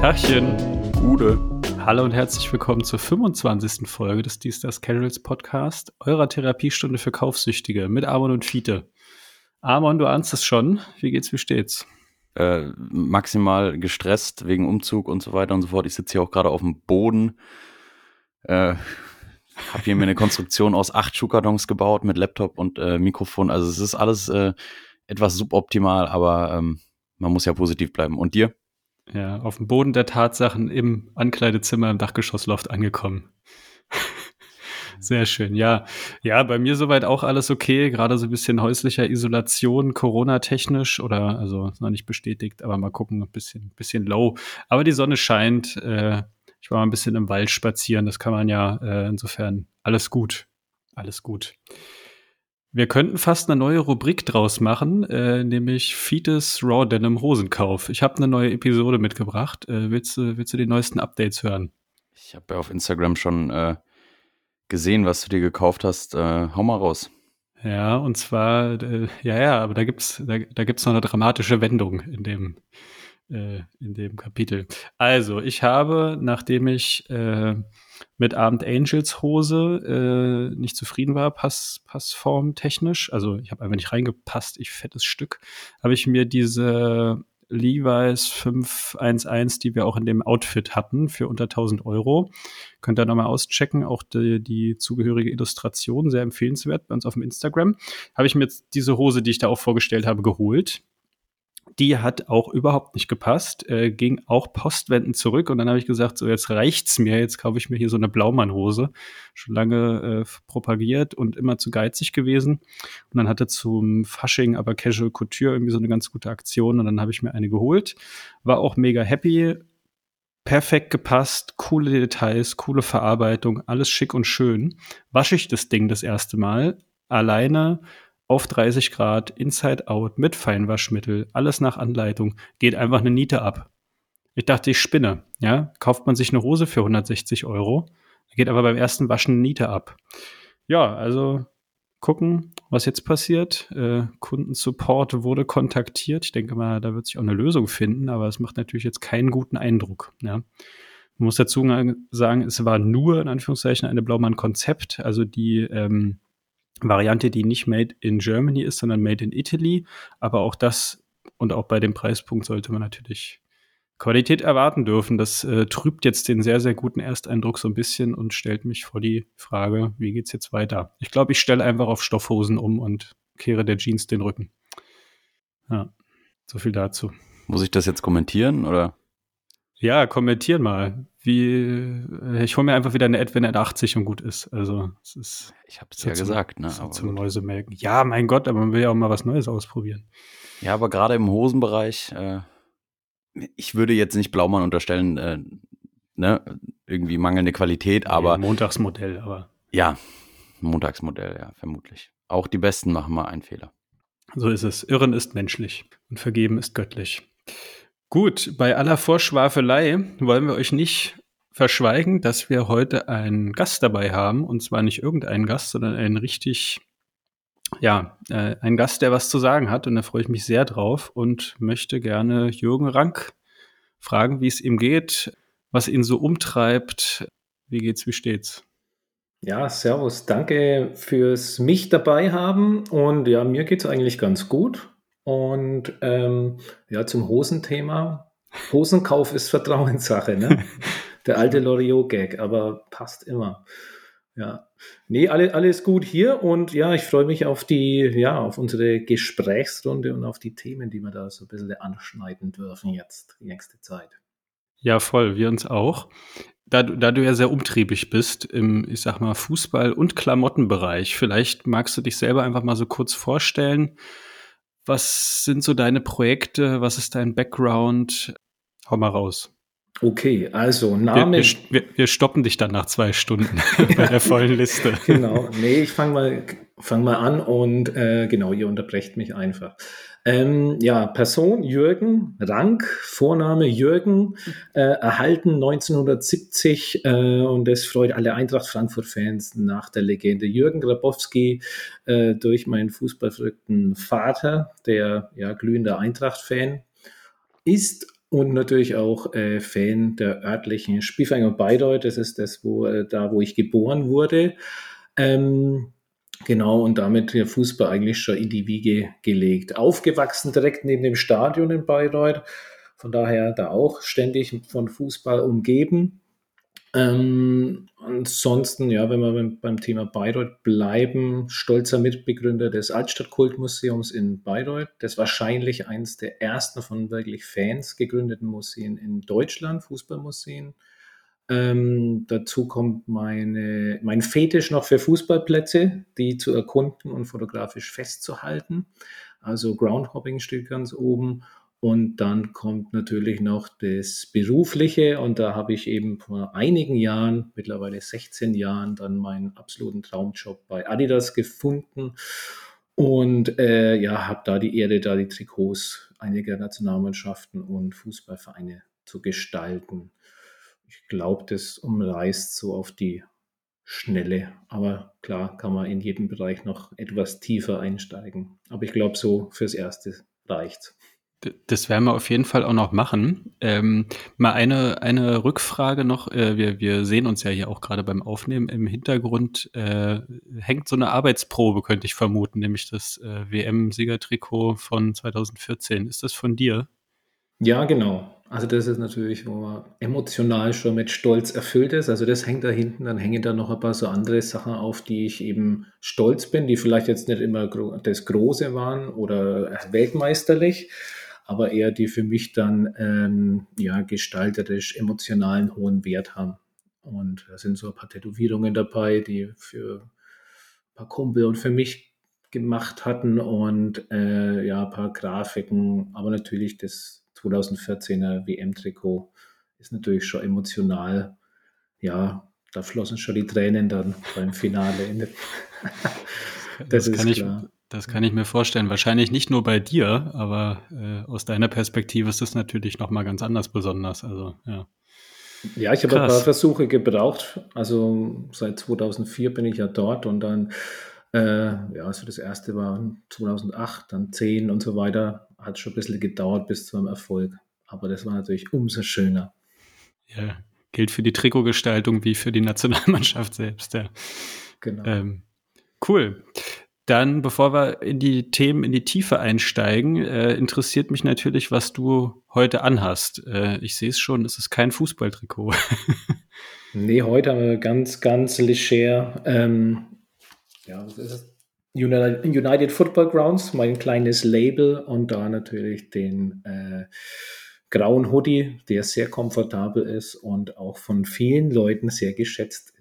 Tachchen. Gute. Hallo und herzlich willkommen zur 25. Folge des Dienstags Carols Podcast, eurer Therapiestunde für Kaufsüchtige mit Amon und Fiete. Amon, du ahnst es schon. Wie geht's, wie steht's? Äh, maximal gestresst wegen Umzug und so weiter und so fort. Ich sitze hier auch gerade auf dem Boden. Äh, habe hier mir eine Konstruktion aus acht Schuhkartons gebaut mit Laptop und äh, Mikrofon. Also es ist alles äh, etwas suboptimal, aber ähm, man muss ja positiv bleiben. Und dir? Ja, auf dem Boden der Tatsachen im Ankleidezimmer im Dachgeschossloft angekommen. Sehr schön, ja. Ja, bei mir soweit auch alles okay. Gerade so ein bisschen häuslicher Isolation, Corona-technisch oder, also noch nicht bestätigt, aber mal gucken, ein bisschen, bisschen low. Aber die Sonne scheint. Äh, ich war mal ein bisschen im Wald spazieren. Das kann man ja äh, insofern alles gut. Alles gut. Wir könnten fast eine neue Rubrik draus machen, äh, nämlich Fides Raw Denim Hosenkauf. Ich habe eine neue Episode mitgebracht. Äh, willst, du, willst du die neuesten Updates hören? Ich habe ja auf Instagram schon äh, gesehen, was du dir gekauft hast. Äh, hau mal raus. Ja, und zwar, äh, ja, ja, aber da gibt's, da, da gibt's noch eine dramatische Wendung in dem, äh, in dem Kapitel. Also, ich habe, nachdem ich äh, mit Abend Angels Hose äh, nicht zufrieden war, Pass, Passform technisch. Also ich habe einfach nicht reingepasst, ich fettes Stück. Habe ich mir diese Levi's 511, die wir auch in dem Outfit hatten, für unter 1000 Euro. Könnt ihr nochmal auschecken, auch die, die zugehörige Illustration, sehr empfehlenswert bei uns auf dem Instagram. Habe ich mir jetzt diese Hose, die ich da auch vorgestellt habe, geholt die hat auch überhaupt nicht gepasst, äh, ging auch postwendend zurück und dann habe ich gesagt, so jetzt reicht's mir, jetzt kaufe ich mir hier so eine Blaumannhose, schon lange äh, propagiert und immer zu geizig gewesen. Und dann hatte zum Fasching aber Casual Couture irgendwie so eine ganz gute Aktion und dann habe ich mir eine geholt, war auch mega happy, perfekt gepasst, coole Details, coole Verarbeitung, alles schick und schön. Wasche ich das Ding das erste Mal alleine auf 30 Grad, Inside Out, mit Feinwaschmittel, alles nach Anleitung, geht einfach eine Niete ab. Ich dachte, ich spinne. Ja, kauft man sich eine Hose für 160 Euro, geht aber beim ersten Waschen eine Niete ab. Ja, also gucken, was jetzt passiert. Äh, Kundensupport wurde kontaktiert. Ich denke mal, da wird sich auch eine Lösung finden, aber es macht natürlich jetzt keinen guten Eindruck. Ja. Man muss dazu sagen, es war nur in Anführungszeichen eine Blaumann-Konzept, also die ähm, Variante, die nicht made in Germany ist, sondern made in Italy. Aber auch das und auch bei dem Preispunkt sollte man natürlich Qualität erwarten dürfen. Das äh, trübt jetzt den sehr, sehr guten Ersteindruck so ein bisschen und stellt mich vor die Frage, wie geht's jetzt weiter? Ich glaube, ich stelle einfach auf Stoffhosen um und kehre der Jeans den Rücken. Ja, so viel dazu. Muss ich das jetzt kommentieren oder? Ja, kommentieren mal. Wie, äh, ich hole mir einfach wieder eine Advent at 80 und gut ist. Also, es ist. Ich habe es ja gesagt, ne? Aber zum Mäusemelken. Ja, mein Gott, aber man will ja auch mal was Neues ausprobieren. Ja, aber gerade im Hosenbereich, äh, ich würde jetzt nicht Blaumann unterstellen, äh, ne, irgendwie mangelnde Qualität, aber. Ja, Montagsmodell, aber. Ja, Montagsmodell, ja, vermutlich. Auch die Besten machen mal einen Fehler. So ist es. Irren ist menschlich und vergeben ist göttlich. Gut, bei aller Vorschwafelei wollen wir euch nicht verschweigen, dass wir heute einen Gast dabei haben. Und zwar nicht irgendeinen Gast, sondern einen richtig, ja, äh, einen Gast, der was zu sagen hat. Und da freue ich mich sehr drauf und möchte gerne Jürgen Rank fragen, wie es ihm geht, was ihn so umtreibt. Wie geht's, wie steht's? Ja, servus. Danke fürs mich dabei haben. Und ja, mir geht's eigentlich ganz gut. Und ähm, ja, zum Hosenthema. Hosenkauf ist Vertrauenssache, ne? Der alte Loriot-Gag, aber passt immer. Ja. Nee, alle, alles gut hier und ja, ich freue mich auf die, ja, auf unsere Gesprächsrunde und auf die Themen, die wir da so ein bisschen anschneiden dürfen jetzt, die nächste Zeit. Ja, voll, wir uns auch. Da, da du ja sehr umtriebig bist im, ich sag mal, Fußball- und Klamottenbereich, vielleicht magst du dich selber einfach mal so kurz vorstellen, was sind so deine Projekte? Was ist dein Background? Hau mal raus. Okay, also Name. Wir, wir, wir stoppen dich dann nach zwei Stunden bei der vollen Liste. genau, nee, ich fange mal, fang mal an und äh, genau, ihr unterbrecht mich einfach. Ähm, ja, Person Jürgen, Rank, Vorname Jürgen, äh, erhalten 1970 äh, und das freut alle Eintracht Frankfurt-Fans nach der Legende Jürgen Grabowski äh, durch meinen fußballverrückten Vater, der ja glühender Eintracht-Fan ist und natürlich auch äh, Fan der örtlichen Spielvereinigung Bayreuth. Das ist das, wo äh, da, wo ich geboren wurde. Ähm, genau, und damit der Fußball eigentlich schon in die Wiege gelegt. Aufgewachsen direkt neben dem Stadion in Bayreuth. Von daher da auch ständig von Fußball umgeben. Ähm, ansonsten, ja, wenn wir beim, beim Thema Bayreuth bleiben, stolzer Mitbegründer des Altstadtkultmuseums in Bayreuth, das wahrscheinlich eines der ersten von wirklich Fans gegründeten Museen in Deutschland, Fußballmuseen. Ähm, dazu kommt meine, mein Fetisch noch für Fußballplätze, die zu erkunden und fotografisch festzuhalten. Also Groundhopping steht ganz oben. Und dann kommt natürlich noch das Berufliche und da habe ich eben vor einigen Jahren, mittlerweile 16 Jahren, dann meinen absoluten Traumjob bei Adidas gefunden und äh, ja, habe da die Ehre, da die Trikots einiger Nationalmannschaften und Fußballvereine zu gestalten. Ich glaube, das umreißt so auf die Schnelle, aber klar kann man in jedem Bereich noch etwas tiefer einsteigen. Aber ich glaube, so fürs Erste reicht. Das werden wir auf jeden Fall auch noch machen. Ähm, mal eine, eine Rückfrage noch. Äh, wir, wir sehen uns ja hier auch gerade beim Aufnehmen. Im Hintergrund äh, hängt so eine Arbeitsprobe, könnte ich vermuten, nämlich das äh, WM-Siegertrikot von 2014. Ist das von dir? Ja, genau. Also das ist natürlich, wo man emotional schon mit Stolz erfüllt ist. Also das hängt da hinten, dann hängen da noch ein paar so andere Sachen auf, die ich eben stolz bin, die vielleicht jetzt nicht immer das Große waren oder weltmeisterlich, aber eher die für mich dann ähm, ja, gestalterisch emotionalen hohen Wert haben. Und da sind so ein paar Tätowierungen dabei, die für ein paar Kumpel und für mich gemacht hatten und äh, ja, ein paar Grafiken, aber natürlich das 2014er WM-Trikot ist natürlich schon emotional. Ja, da flossen schon die Tränen dann beim Finale. das, das klar. Ich, das kann ich mir vorstellen. Wahrscheinlich nicht nur bei dir, aber äh, aus deiner Perspektive ist es natürlich noch mal ganz anders besonders. Also ja. Ja, ich habe ein paar Versuche gebraucht. Also seit 2004 bin ich ja dort und dann, äh, ja, also das erste war 2008, dann 10 und so weiter. Hat schon ein bisschen gedauert bis zum Erfolg. Aber das war natürlich umso schöner. Ja, gilt für die Trikotgestaltung wie für die Nationalmannschaft selbst, ja. Genau. Ähm, cool. Dann, bevor wir in die Themen in die Tiefe einsteigen, äh, interessiert mich natürlich, was du heute anhast. Äh, ich sehe es schon, es ist kein Fußballtrikot. nee, heute haben wir ganz, ganz leger. Ähm, ja, was ist? United, United Football Grounds, mein kleines Label und da natürlich den äh, grauen Hoodie, der sehr komfortabel ist und auch von vielen Leuten sehr geschätzt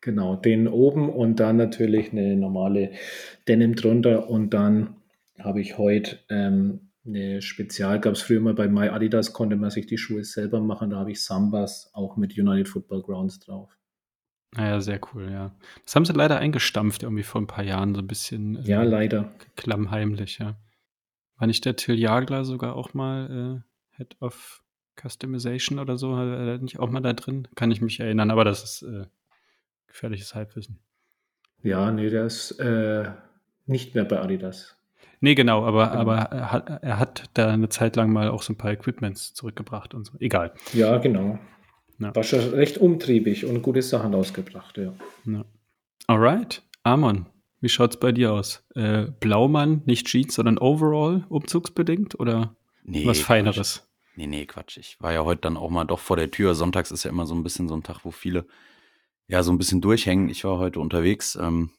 Genau, den oben und dann natürlich eine normale Denim drunter und dann habe ich heute ähm, eine Spezial, gab es früher mal bei My Adidas, konnte man sich die Schuhe selber machen, da habe ich Sambas auch mit United Football Grounds drauf. Naja, ah sehr cool, ja. Das haben sie leider eingestampft, irgendwie vor ein paar Jahren, so ein bisschen. Äh, ja, leider. Klammheimlich, ja. War nicht der Till Jagler sogar auch mal äh, Head of Customization oder so? Hat er nicht auch mal da drin? Kann ich mich erinnern, aber das ist äh, Gefährliches Halbwissen. Ja, nee, der ist äh, nicht mehr bei Adidas. Nee, genau, aber, genau. aber er, hat, er hat da eine Zeit lang mal auch so ein paar Equipments zurückgebracht und so. Egal. Ja, genau. Ja. War schon recht umtriebig und gute Sachen ausgebracht, ja. ja. Alright. Amon, wie schaut es bei dir aus? Äh, Blaumann, nicht Jeans, sondern Overall, umzugsbedingt oder nee, was Feineres? Quatsch. Nee, nee, Quatsch. Ich war ja heute dann auch mal doch vor der Tür. Sonntags ist ja immer so ein bisschen so ein Tag, wo viele ja, so ein bisschen durchhängen. Ich war heute unterwegs, ähm,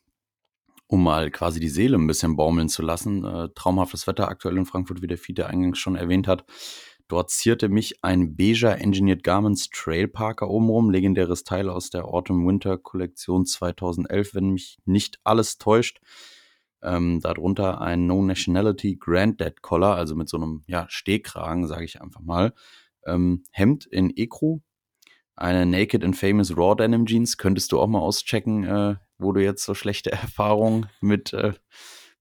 um mal quasi die Seele ein bisschen baumeln zu lassen. Äh, traumhaftes Wetter aktuell in Frankfurt, wie der Fiete eingangs schon erwähnt hat. Dort zierte mich ein beiger Engineered Garments Trail Parker obenrum, legendäres Teil aus der Autumn-Winter-Kollektion 2011, wenn mich nicht alles täuscht. Ähm, darunter ein No Nationality Granddad Collar, also mit so einem ja, Stehkragen, sage ich einfach mal. Ähm, Hemd in Ecru, eine Naked and Famous Raw Denim Jeans. Könntest du auch mal auschecken, äh, wo du jetzt so schlechte Erfahrungen mit äh,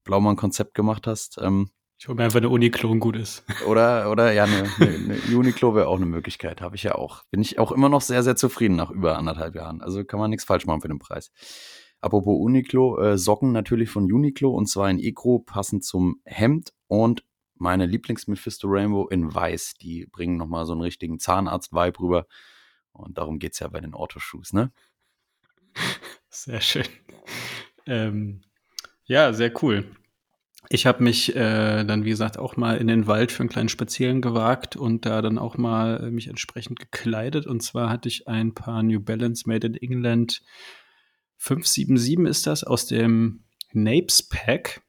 Blaumann-Konzept gemacht hast. Ähm, ich hoffe einfach eine Uniqlo gut ist. Oder, oder ja, eine, eine, eine Uniqlo wäre auch eine Möglichkeit. Habe ich ja auch. Bin ich auch immer noch sehr, sehr zufrieden nach über anderthalb Jahren. Also kann man nichts falsch machen für den Preis. Apropos Uniqlo, äh, Socken natürlich von Uniqlo und zwar in Ecro, passend zum Hemd und meine Lieblings-Mephisto Rainbow in weiß. Die bringen nochmal so einen richtigen Zahnarzt-Vibe rüber. Und darum geht es ja bei den Orthoshoes, ne? Sehr schön. Ähm, ja, sehr cool. Ich habe mich äh, dann, wie gesagt, auch mal in den Wald für einen kleinen Spazieren gewagt und da dann auch mal äh, mich entsprechend gekleidet. Und zwar hatte ich ein paar New Balance Made in England 577 ist das aus dem Napes Pack.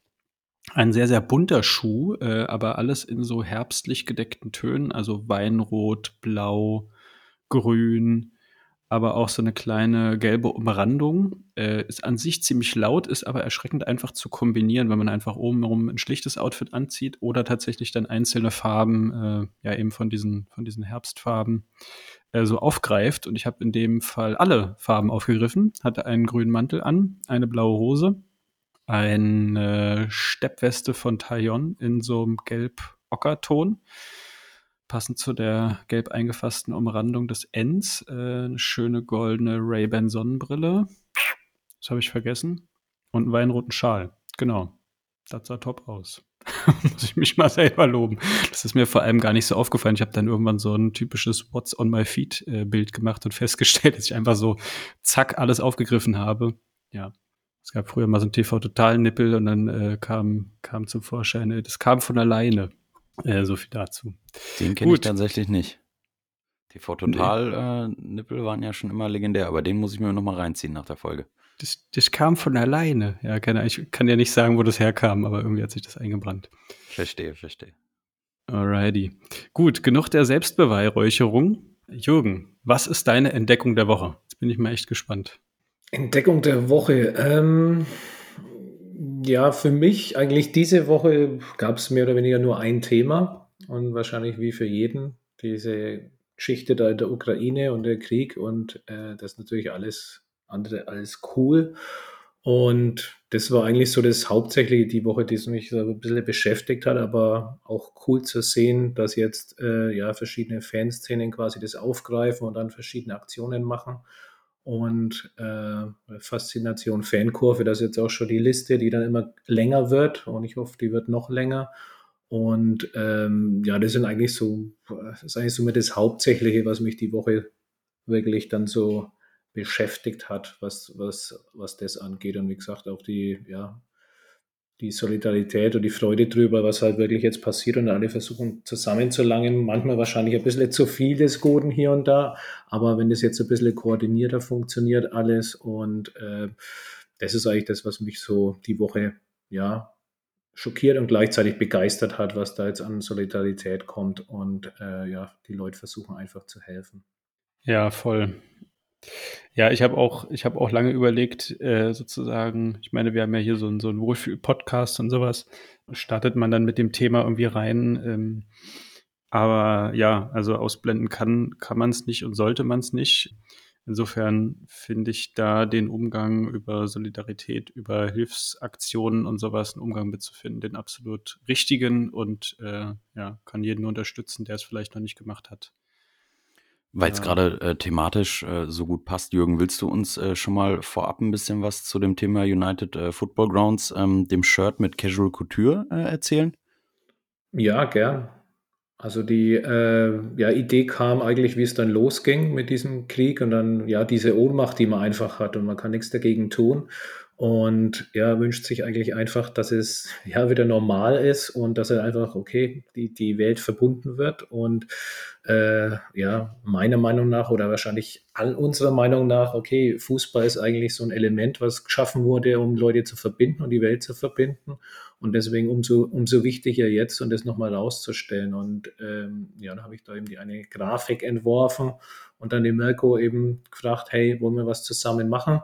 Ein sehr, sehr bunter Schuh, äh, aber alles in so herbstlich gedeckten Tönen, also Weinrot, Blau, Grün, aber auch so eine kleine gelbe Umrandung. Äh, ist an sich ziemlich laut, ist aber erschreckend einfach zu kombinieren, wenn man einfach obenrum ein schlichtes Outfit anzieht oder tatsächlich dann einzelne Farben, äh, ja eben von diesen, von diesen Herbstfarben, äh, so aufgreift. Und ich habe in dem Fall alle Farben aufgegriffen, hatte einen grünen Mantel an, eine blaue Hose, eine Steppweste von Taillon in so einem gelb-ocker-Ton passend zu der gelb eingefassten Umrandung des Ends, äh, eine schöne goldene Ray-Ban Sonnenbrille. Das habe ich vergessen. Und einen weinroten Schal. Genau. Das sah top aus. Muss ich mich mal selber loben. Das ist mir vor allem gar nicht so aufgefallen. Ich habe dann irgendwann so ein typisches What's on my feet äh, Bild gemacht und festgestellt, dass ich einfach so zack alles aufgegriffen habe. Ja. Es gab früher mal so ein TV-Total-Nippel und dann äh, kam, kam zum Vorschein, äh, das kam von alleine. Äh, so viel dazu. Den kenne ich tatsächlich nicht. TV Total nee. äh, Nippel waren ja schon immer legendär, aber den muss ich mir nochmal reinziehen nach der Folge. Das, das kam von alleine. Ja, keine, ich kann ja nicht sagen, wo das herkam, aber irgendwie hat sich das eingebrannt. Verstehe, verstehe. Alrighty. Gut, genug der Selbstbeweihräucherung. Jürgen, was ist deine Entdeckung der Woche? Jetzt bin ich mal echt gespannt. Entdeckung der Woche. Ähm, ja, für mich eigentlich diese Woche gab es mehr oder weniger nur ein Thema und wahrscheinlich wie für jeden diese Geschichte da in der Ukraine und der Krieg und äh, das natürlich alles andere als cool. Und das war eigentlich so das Hauptsächliche die Woche, die mich so ein bisschen beschäftigt hat, aber auch cool zu sehen, dass jetzt äh, ja verschiedene Fanszenen quasi das aufgreifen und dann verschiedene Aktionen machen und äh, Faszination Fankurve, das ist jetzt auch schon die Liste, die dann immer länger wird und ich hoffe, die wird noch länger. Und ähm, ja, das sind eigentlich so, das ist eigentlich so mit das Hauptsächliche, was mich die Woche wirklich dann so beschäftigt hat, was, was, was das angeht. Und wie gesagt, auch die, ja, die Solidarität und die Freude drüber, was halt wirklich jetzt passiert und alle versuchen zusammenzulangen. Manchmal wahrscheinlich ein bisschen zu viel des Guten hier und da, aber wenn das jetzt ein bisschen koordinierter funktioniert alles und äh, das ist eigentlich das, was mich so die Woche ja schockiert und gleichzeitig begeistert hat, was da jetzt an Solidarität kommt und äh, ja, die Leute versuchen einfach zu helfen. Ja, voll. Ja, ich habe auch, ich habe auch lange überlegt, äh, sozusagen, ich meine, wir haben ja hier so so ein Wohlfühl-Podcast und sowas. Startet man dann mit dem Thema irgendwie rein? Ähm, aber ja, also ausblenden kann, kann man es nicht und sollte man es nicht. Insofern finde ich da den Umgang über Solidarität, über Hilfsaktionen und sowas, einen Umgang mitzufinden, den absolut richtigen und äh, ja, kann jeden unterstützen, der es vielleicht noch nicht gemacht hat. Weil es ja. gerade äh, thematisch äh, so gut passt, Jürgen, willst du uns äh, schon mal vorab ein bisschen was zu dem Thema United äh, Football Grounds, ähm, dem Shirt mit Casual Couture äh, erzählen? Ja, gern. Also die äh, ja, Idee kam eigentlich, wie es dann losging mit diesem Krieg und dann ja diese Ohnmacht, die man einfach hat und man kann nichts dagegen tun. Und ja, wünscht sich eigentlich einfach, dass es ja wieder normal ist und dass er einfach, okay, die, die Welt verbunden wird. Und äh, ja, meiner Meinung nach oder wahrscheinlich all unserer Meinung nach, okay, Fußball ist eigentlich so ein Element, was geschaffen wurde, um Leute zu verbinden und die Welt zu verbinden. Und deswegen umso, umso wichtiger jetzt und das nochmal rauszustellen. Und ähm, ja, dann habe ich da eben die eine Grafik entworfen und dann den Mirko eben gefragt, hey, wollen wir was zusammen machen?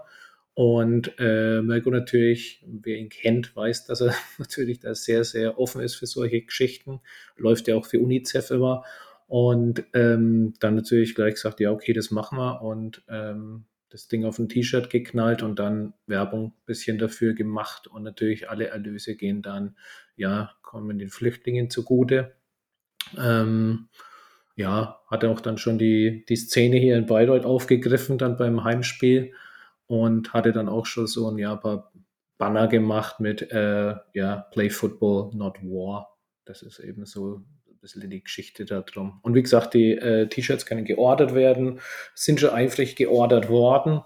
Und äh, Mirko natürlich, wer ihn kennt, weiß, dass er natürlich da sehr, sehr offen ist für solche Geschichten. Läuft ja auch für UNICEF immer. Und ähm, dann natürlich gleich gesagt, ja, okay, das machen wir. Und ähm, das Ding auf ein T-Shirt geknallt und dann Werbung ein bisschen dafür gemacht. Und natürlich alle Erlöse gehen dann, ja, kommen den Flüchtlingen zugute. Ähm, ja, hat auch dann schon die, die Szene hier in Bayreuth aufgegriffen, dann beim Heimspiel und hatte dann auch schon so ein ja, paar Banner gemacht mit äh, ja, Play Football, not War. das ist eben so bisschen die Geschichte da drum. Und wie gesagt, die äh, T-Shirts können geordert werden, sind schon eifrig geordert worden,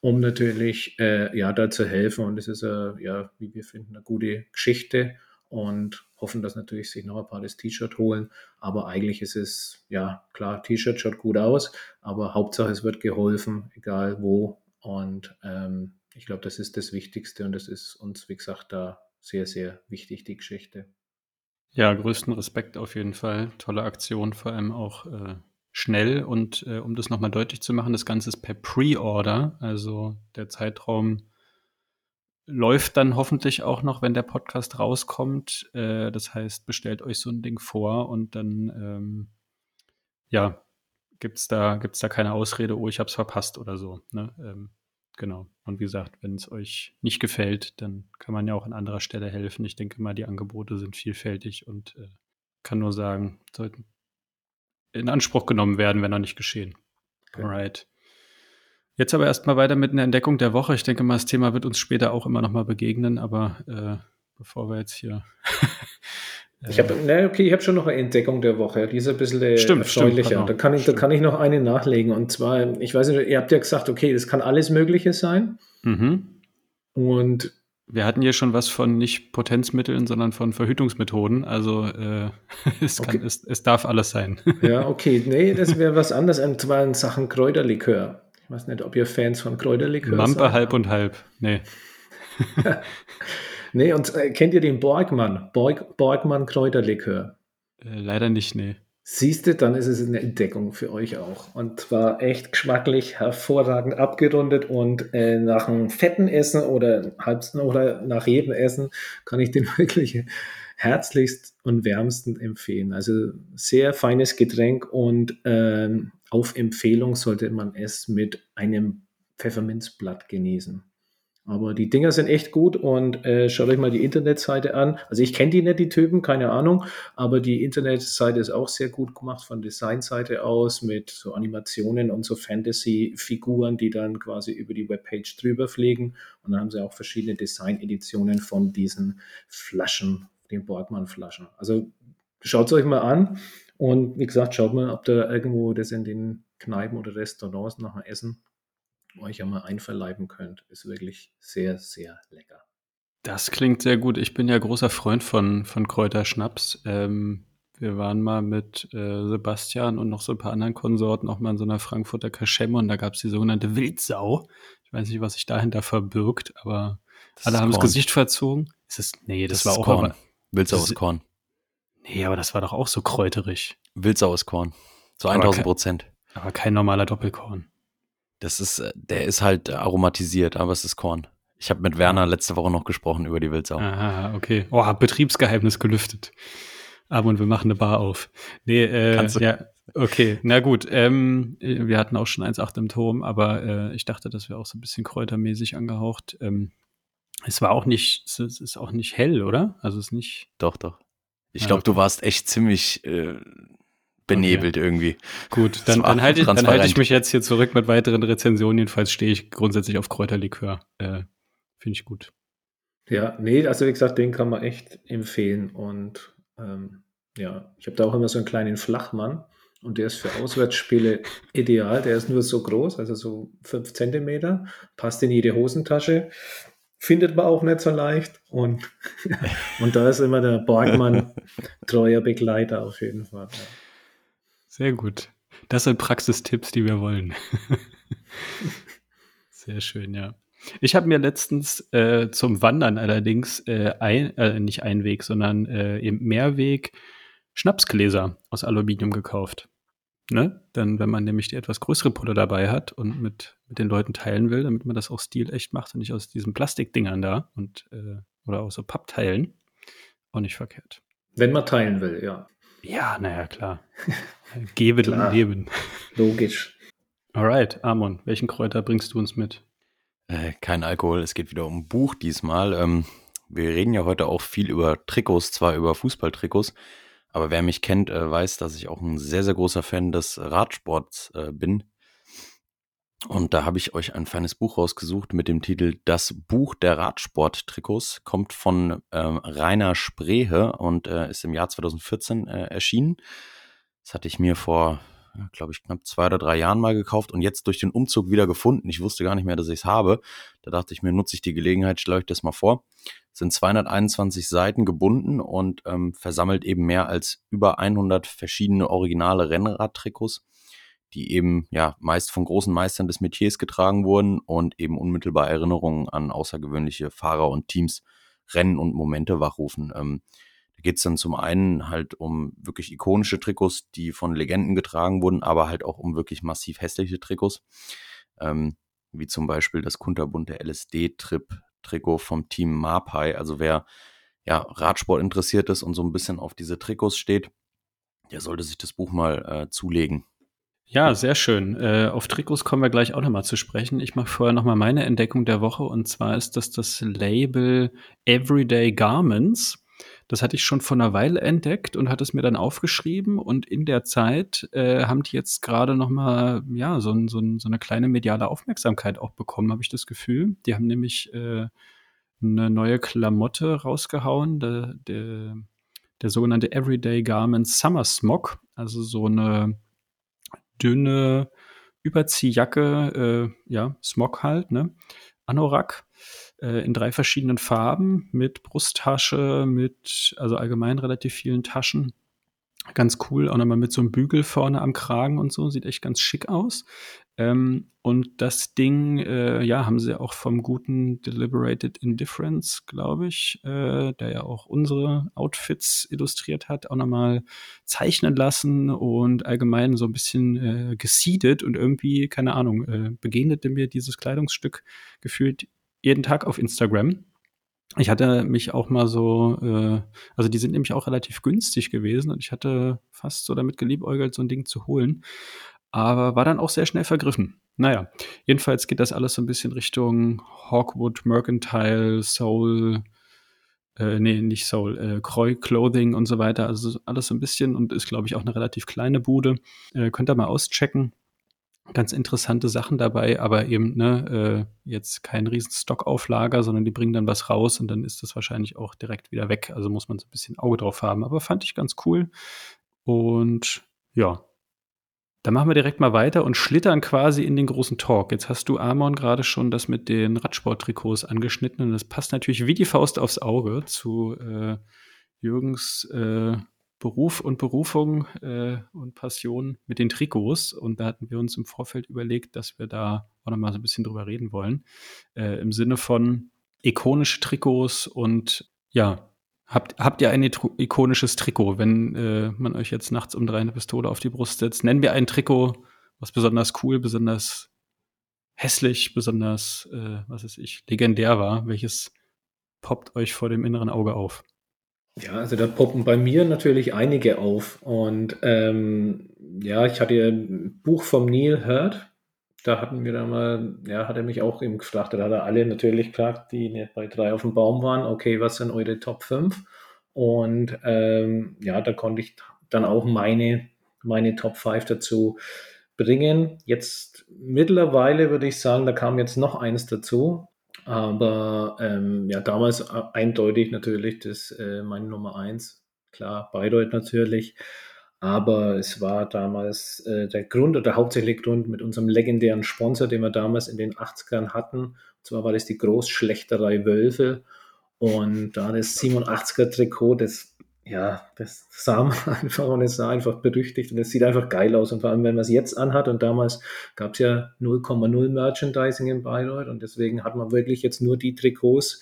um natürlich äh, ja, da zu helfen. Und es ist, äh, ja, wie wir finden, eine gute Geschichte und hoffen, dass natürlich sich noch ein paar das T-Shirt holen. Aber eigentlich ist es, ja, klar, T-Shirt schaut gut aus, aber Hauptsache es wird geholfen, egal wo. Und ähm, ich glaube, das ist das Wichtigste und das ist uns, wie gesagt, da sehr, sehr wichtig, die Geschichte. Ja, größten Respekt auf jeden Fall. Tolle Aktion, vor allem auch äh, schnell. Und äh, um das nochmal deutlich zu machen, das Ganze ist per Pre-Order. Also der Zeitraum läuft dann hoffentlich auch noch, wenn der Podcast rauskommt. Äh, das heißt, bestellt euch so ein Ding vor und dann, ähm, ja, gibt's da, gibt's da keine Ausrede, oh, ich hab's verpasst oder so. Ne? Ähm, genau. Und wie gesagt, wenn es euch nicht gefällt, dann kann man ja auch an anderer Stelle helfen. Ich denke mal, die Angebote sind vielfältig und äh, kann nur sagen, sollten in Anspruch genommen werden, wenn noch nicht geschehen. Okay. Alright. Jetzt aber erstmal weiter mit einer Entdeckung der Woche. Ich denke mal, das Thema wird uns später auch immer noch mal begegnen, aber äh, bevor wir jetzt hier. Ich habe, ne, okay, ich habe schon noch eine Entdeckung der Woche. Die ist ein bisschen äh, stimmt, erfreulicher. Stimmt, da, kann ich, da kann ich noch eine nachlegen. Und zwar, ich weiß nicht, ihr habt ja gesagt, okay, das kann alles Mögliche sein. Mhm. Und wir hatten hier schon was von nicht Potenzmitteln, sondern von Verhütungsmethoden. Also äh, es, kann, okay. es, es darf alles sein. ja, okay. Nee, das wäre was anderes. Und zwar in Sachen Kräuterlikör. Ich weiß nicht, ob ihr Fans von Kräuterlikör seid. Mampe halb und halb. Nee. nee, und äh, kennt ihr den Borgmann? Borg, Borgmann Kräuterlikör? Äh, leider nicht, nee. Siehst du, dann ist es eine Entdeckung für euch auch. Und zwar echt geschmacklich, hervorragend abgerundet und äh, nach einem fetten Essen oder halbsten oder nach jedem Essen kann ich den wirklich herzlichst und wärmsten empfehlen. Also sehr feines Getränk und ähm, auf Empfehlung sollte man es mit einem Pfefferminzblatt genießen. Aber die Dinger sind echt gut und äh, schaut euch mal die Internetseite an. Also ich kenne die nicht, die Typen, keine Ahnung, aber die Internetseite ist auch sehr gut gemacht von Designseite aus mit so Animationen und so Fantasy-Figuren, die dann quasi über die Webpage drüber fliegen. Und dann haben sie auch verschiedene Design-Editionen von diesen Flaschen, den Borgmann-Flaschen. Also schaut es euch mal an und wie gesagt, schaut mal, ob da irgendwo das in den Kneipen oder Restaurants nach dem Essen euch einmal einverleiben könnt. Ist wirklich sehr, sehr lecker. Das klingt sehr gut. Ich bin ja großer Freund von, von Kräuterschnaps. Ähm, wir waren mal mit äh, Sebastian und noch so ein paar anderen Konsorten auch mal in so einer Frankfurter Kaschemme und da gab es die sogenannte Wildsau. Ich weiß nicht, was sich dahinter verbirgt, aber das alle haben das Gesicht verzogen. Ist es, nee, das, das war auch Korn. Aber, Wildsau ist Korn. Nee, aber das war doch auch so kräuterig. Wildsau ist Korn. Zu 1000 Prozent. Aber kein normaler Doppelkorn. Das ist, äh, der ist halt aromatisiert, aber es ist Korn. Ich habe mit Werner letzte Woche noch gesprochen über die Wildsau. Aha, okay. Oh, Betriebsgeheimnis gelüftet. Aber und wir machen eine Bar auf. Nee, äh, ja, okay, na gut. Ähm, wir hatten auch schon 1,8 im Turm, aber äh, ich dachte, das wäre auch so ein bisschen kräutermäßig angehaucht. Ähm, es war auch nicht, es ist auch nicht hell, oder? Also es ist nicht. Doch, doch. Ich ja, glaube, okay. du warst echt ziemlich äh, benebelt okay. irgendwie. Gut, dann, dann halte ich, dann halte ich mich jetzt hier zurück mit weiteren Rezensionen. Jedenfalls stehe ich grundsätzlich auf Kräuterlikör. Äh, Finde ich gut. Ja, nee, also wie gesagt, den kann man echt empfehlen. Und ähm, ja, ich habe da auch immer so einen kleinen Flachmann und der ist für Auswärtsspiele ideal. Der ist nur so groß, also so fünf Zentimeter, passt in jede Hosentasche. Findet man auch nicht so leicht. Und, und da ist immer der Borgmann treuer Begleiter auf jeden Fall. Ja. Sehr gut. Das sind Praxistipps, die wir wollen. Sehr schön, ja. Ich habe mir letztens äh, zum Wandern allerdings äh, ein, äh, nicht Einweg, sondern äh, eben Mehrweg Schnapsgläser aus Aluminium gekauft. Ne? Dann, wenn man nämlich die etwas größere Pulle dabei hat und mit, mit den Leuten teilen will, damit man das auch stilecht macht und nicht aus diesen Plastikdingern da und äh, oder aus so Pappteilen. Auch nicht verkehrt. Wenn man teilen will, ja. Ja, naja, klar. Geben klar. und leben. Logisch. Alright, Amon, welchen Kräuter bringst du uns mit? Äh, kein Alkohol, es geht wieder um Buch diesmal. Ähm, wir reden ja heute auch viel über Trikots, zwar über Fußballtrikots, aber wer mich kennt, äh, weiß, dass ich auch ein sehr, sehr großer Fan des Radsports äh, bin. Und da habe ich euch ein feines Buch rausgesucht mit dem Titel Das Buch der Radsport-Trikots. Kommt von ähm, Rainer Sprehe und äh, ist im Jahr 2014 äh, erschienen. Das hatte ich mir vor, glaube ich, knapp zwei oder drei Jahren mal gekauft und jetzt durch den Umzug wieder gefunden. Ich wusste gar nicht mehr, dass ich es habe. Da dachte ich mir, nutze ich die Gelegenheit, schlage ich das mal vor. Es sind 221 Seiten gebunden und ähm, versammelt eben mehr als über 100 verschiedene originale Rennradtrikots die eben ja meist von großen Meistern des Metiers getragen wurden und eben unmittelbar Erinnerungen an außergewöhnliche Fahrer und Teams, Rennen und Momente wachrufen. Ähm, da geht es dann zum einen halt um wirklich ikonische Trikots, die von Legenden getragen wurden, aber halt auch um wirklich massiv hässliche Trikots. Ähm, wie zum Beispiel das kunterbunte LSD-Trip-Trikot vom Team Marpai. Also wer ja Radsport interessiert ist und so ein bisschen auf diese Trikots steht, der sollte sich das Buch mal äh, zulegen. Ja, sehr schön. Äh, auf Trikots kommen wir gleich auch nochmal zu sprechen. Ich mache vorher nochmal meine Entdeckung der Woche und zwar ist das das Label Everyday Garments. Das hatte ich schon vor einer Weile entdeckt und hatte es mir dann aufgeschrieben und in der Zeit äh, haben die jetzt gerade nochmal ja, so, so, so eine kleine mediale Aufmerksamkeit auch bekommen, habe ich das Gefühl. Die haben nämlich äh, eine neue Klamotte rausgehauen, der, der, der sogenannte Everyday Garments Summer Smog, also so eine dünne Überziehjacke, äh, ja, Smog halt, ne? Anorak äh, in drei verschiedenen Farben mit Brusttasche, mit also allgemein relativ vielen Taschen ganz cool, auch nochmal mit so einem Bügel vorne am Kragen und so, sieht echt ganz schick aus. Ähm, und das Ding, äh, ja, haben sie auch vom guten Deliberated Indifference, glaube ich, äh, der ja auch unsere Outfits illustriert hat, auch nochmal zeichnen lassen und allgemein so ein bisschen äh, gesiedet und irgendwie, keine Ahnung, äh, begegnete mir dieses Kleidungsstück gefühlt jeden Tag auf Instagram. Ich hatte mich auch mal so, äh, also die sind nämlich auch relativ günstig gewesen und ich hatte fast so damit geliebäugelt, so ein Ding zu holen, aber war dann auch sehr schnell vergriffen. Naja, jedenfalls geht das alles so ein bisschen Richtung Hawkwood, Mercantile, Soul, äh, nee, nicht Soul, äh, Kreu Clothing und so weiter. Also alles so ein bisschen und ist, glaube ich, auch eine relativ kleine Bude. Äh, könnt ihr mal auschecken ganz interessante Sachen dabei, aber eben ne, äh, jetzt kein riesen Stockauflager, sondern die bringen dann was raus und dann ist das wahrscheinlich auch direkt wieder weg. Also muss man so ein bisschen Auge drauf haben. Aber fand ich ganz cool. Und ja, dann machen wir direkt mal weiter und schlittern quasi in den großen Talk. Jetzt hast du, Amon, gerade schon das mit den Radsporttrikots angeschnitten und das passt natürlich wie die Faust aufs Auge zu äh, Jürgens äh, Beruf und Berufung äh, und Passion mit den Trikots. Und da hatten wir uns im Vorfeld überlegt, dass wir da auch noch mal so ein bisschen drüber reden wollen. Äh, Im Sinne von ikonische Trikots und ja, habt, habt ihr ein ikonisches Trikot, wenn äh, man euch jetzt nachts um drei eine Pistole auf die Brust setzt? Nennen wir ein Trikot, was besonders cool, besonders hässlich, besonders, äh, was weiß ich, legendär war. Welches poppt euch vor dem inneren Auge auf? Ja, also da poppen bei mir natürlich einige auf. Und ähm, ja, ich hatte ein Buch vom Neil Hurt. Da hatten wir da mal, ja, hat er mich auch eben gefragt, da hat er alle natürlich gefragt, die nicht bei drei auf dem Baum waren, okay, was sind eure Top 5? Und ähm, ja, da konnte ich dann auch meine, meine Top 5 dazu bringen. Jetzt mittlerweile würde ich sagen, da kam jetzt noch eins dazu. Aber ähm, ja, damals äh, eindeutig natürlich das äh, meine Nummer eins. Klar, Bayreuth natürlich. Aber es war damals äh, der Grund oder der hauptsächliche Grund mit unserem legendären Sponsor, den wir damals in den 80ern hatten. Und zwar war das die Großschlechterei Wölfe. Und da das 87er Trikot, das ja, das sah man einfach und es sah einfach berüchtigt und es sieht einfach geil aus. Und vor allem, wenn man es jetzt anhat und damals gab es ja 0,0 Merchandising in Bayreuth und deswegen hat man wirklich jetzt nur die Trikots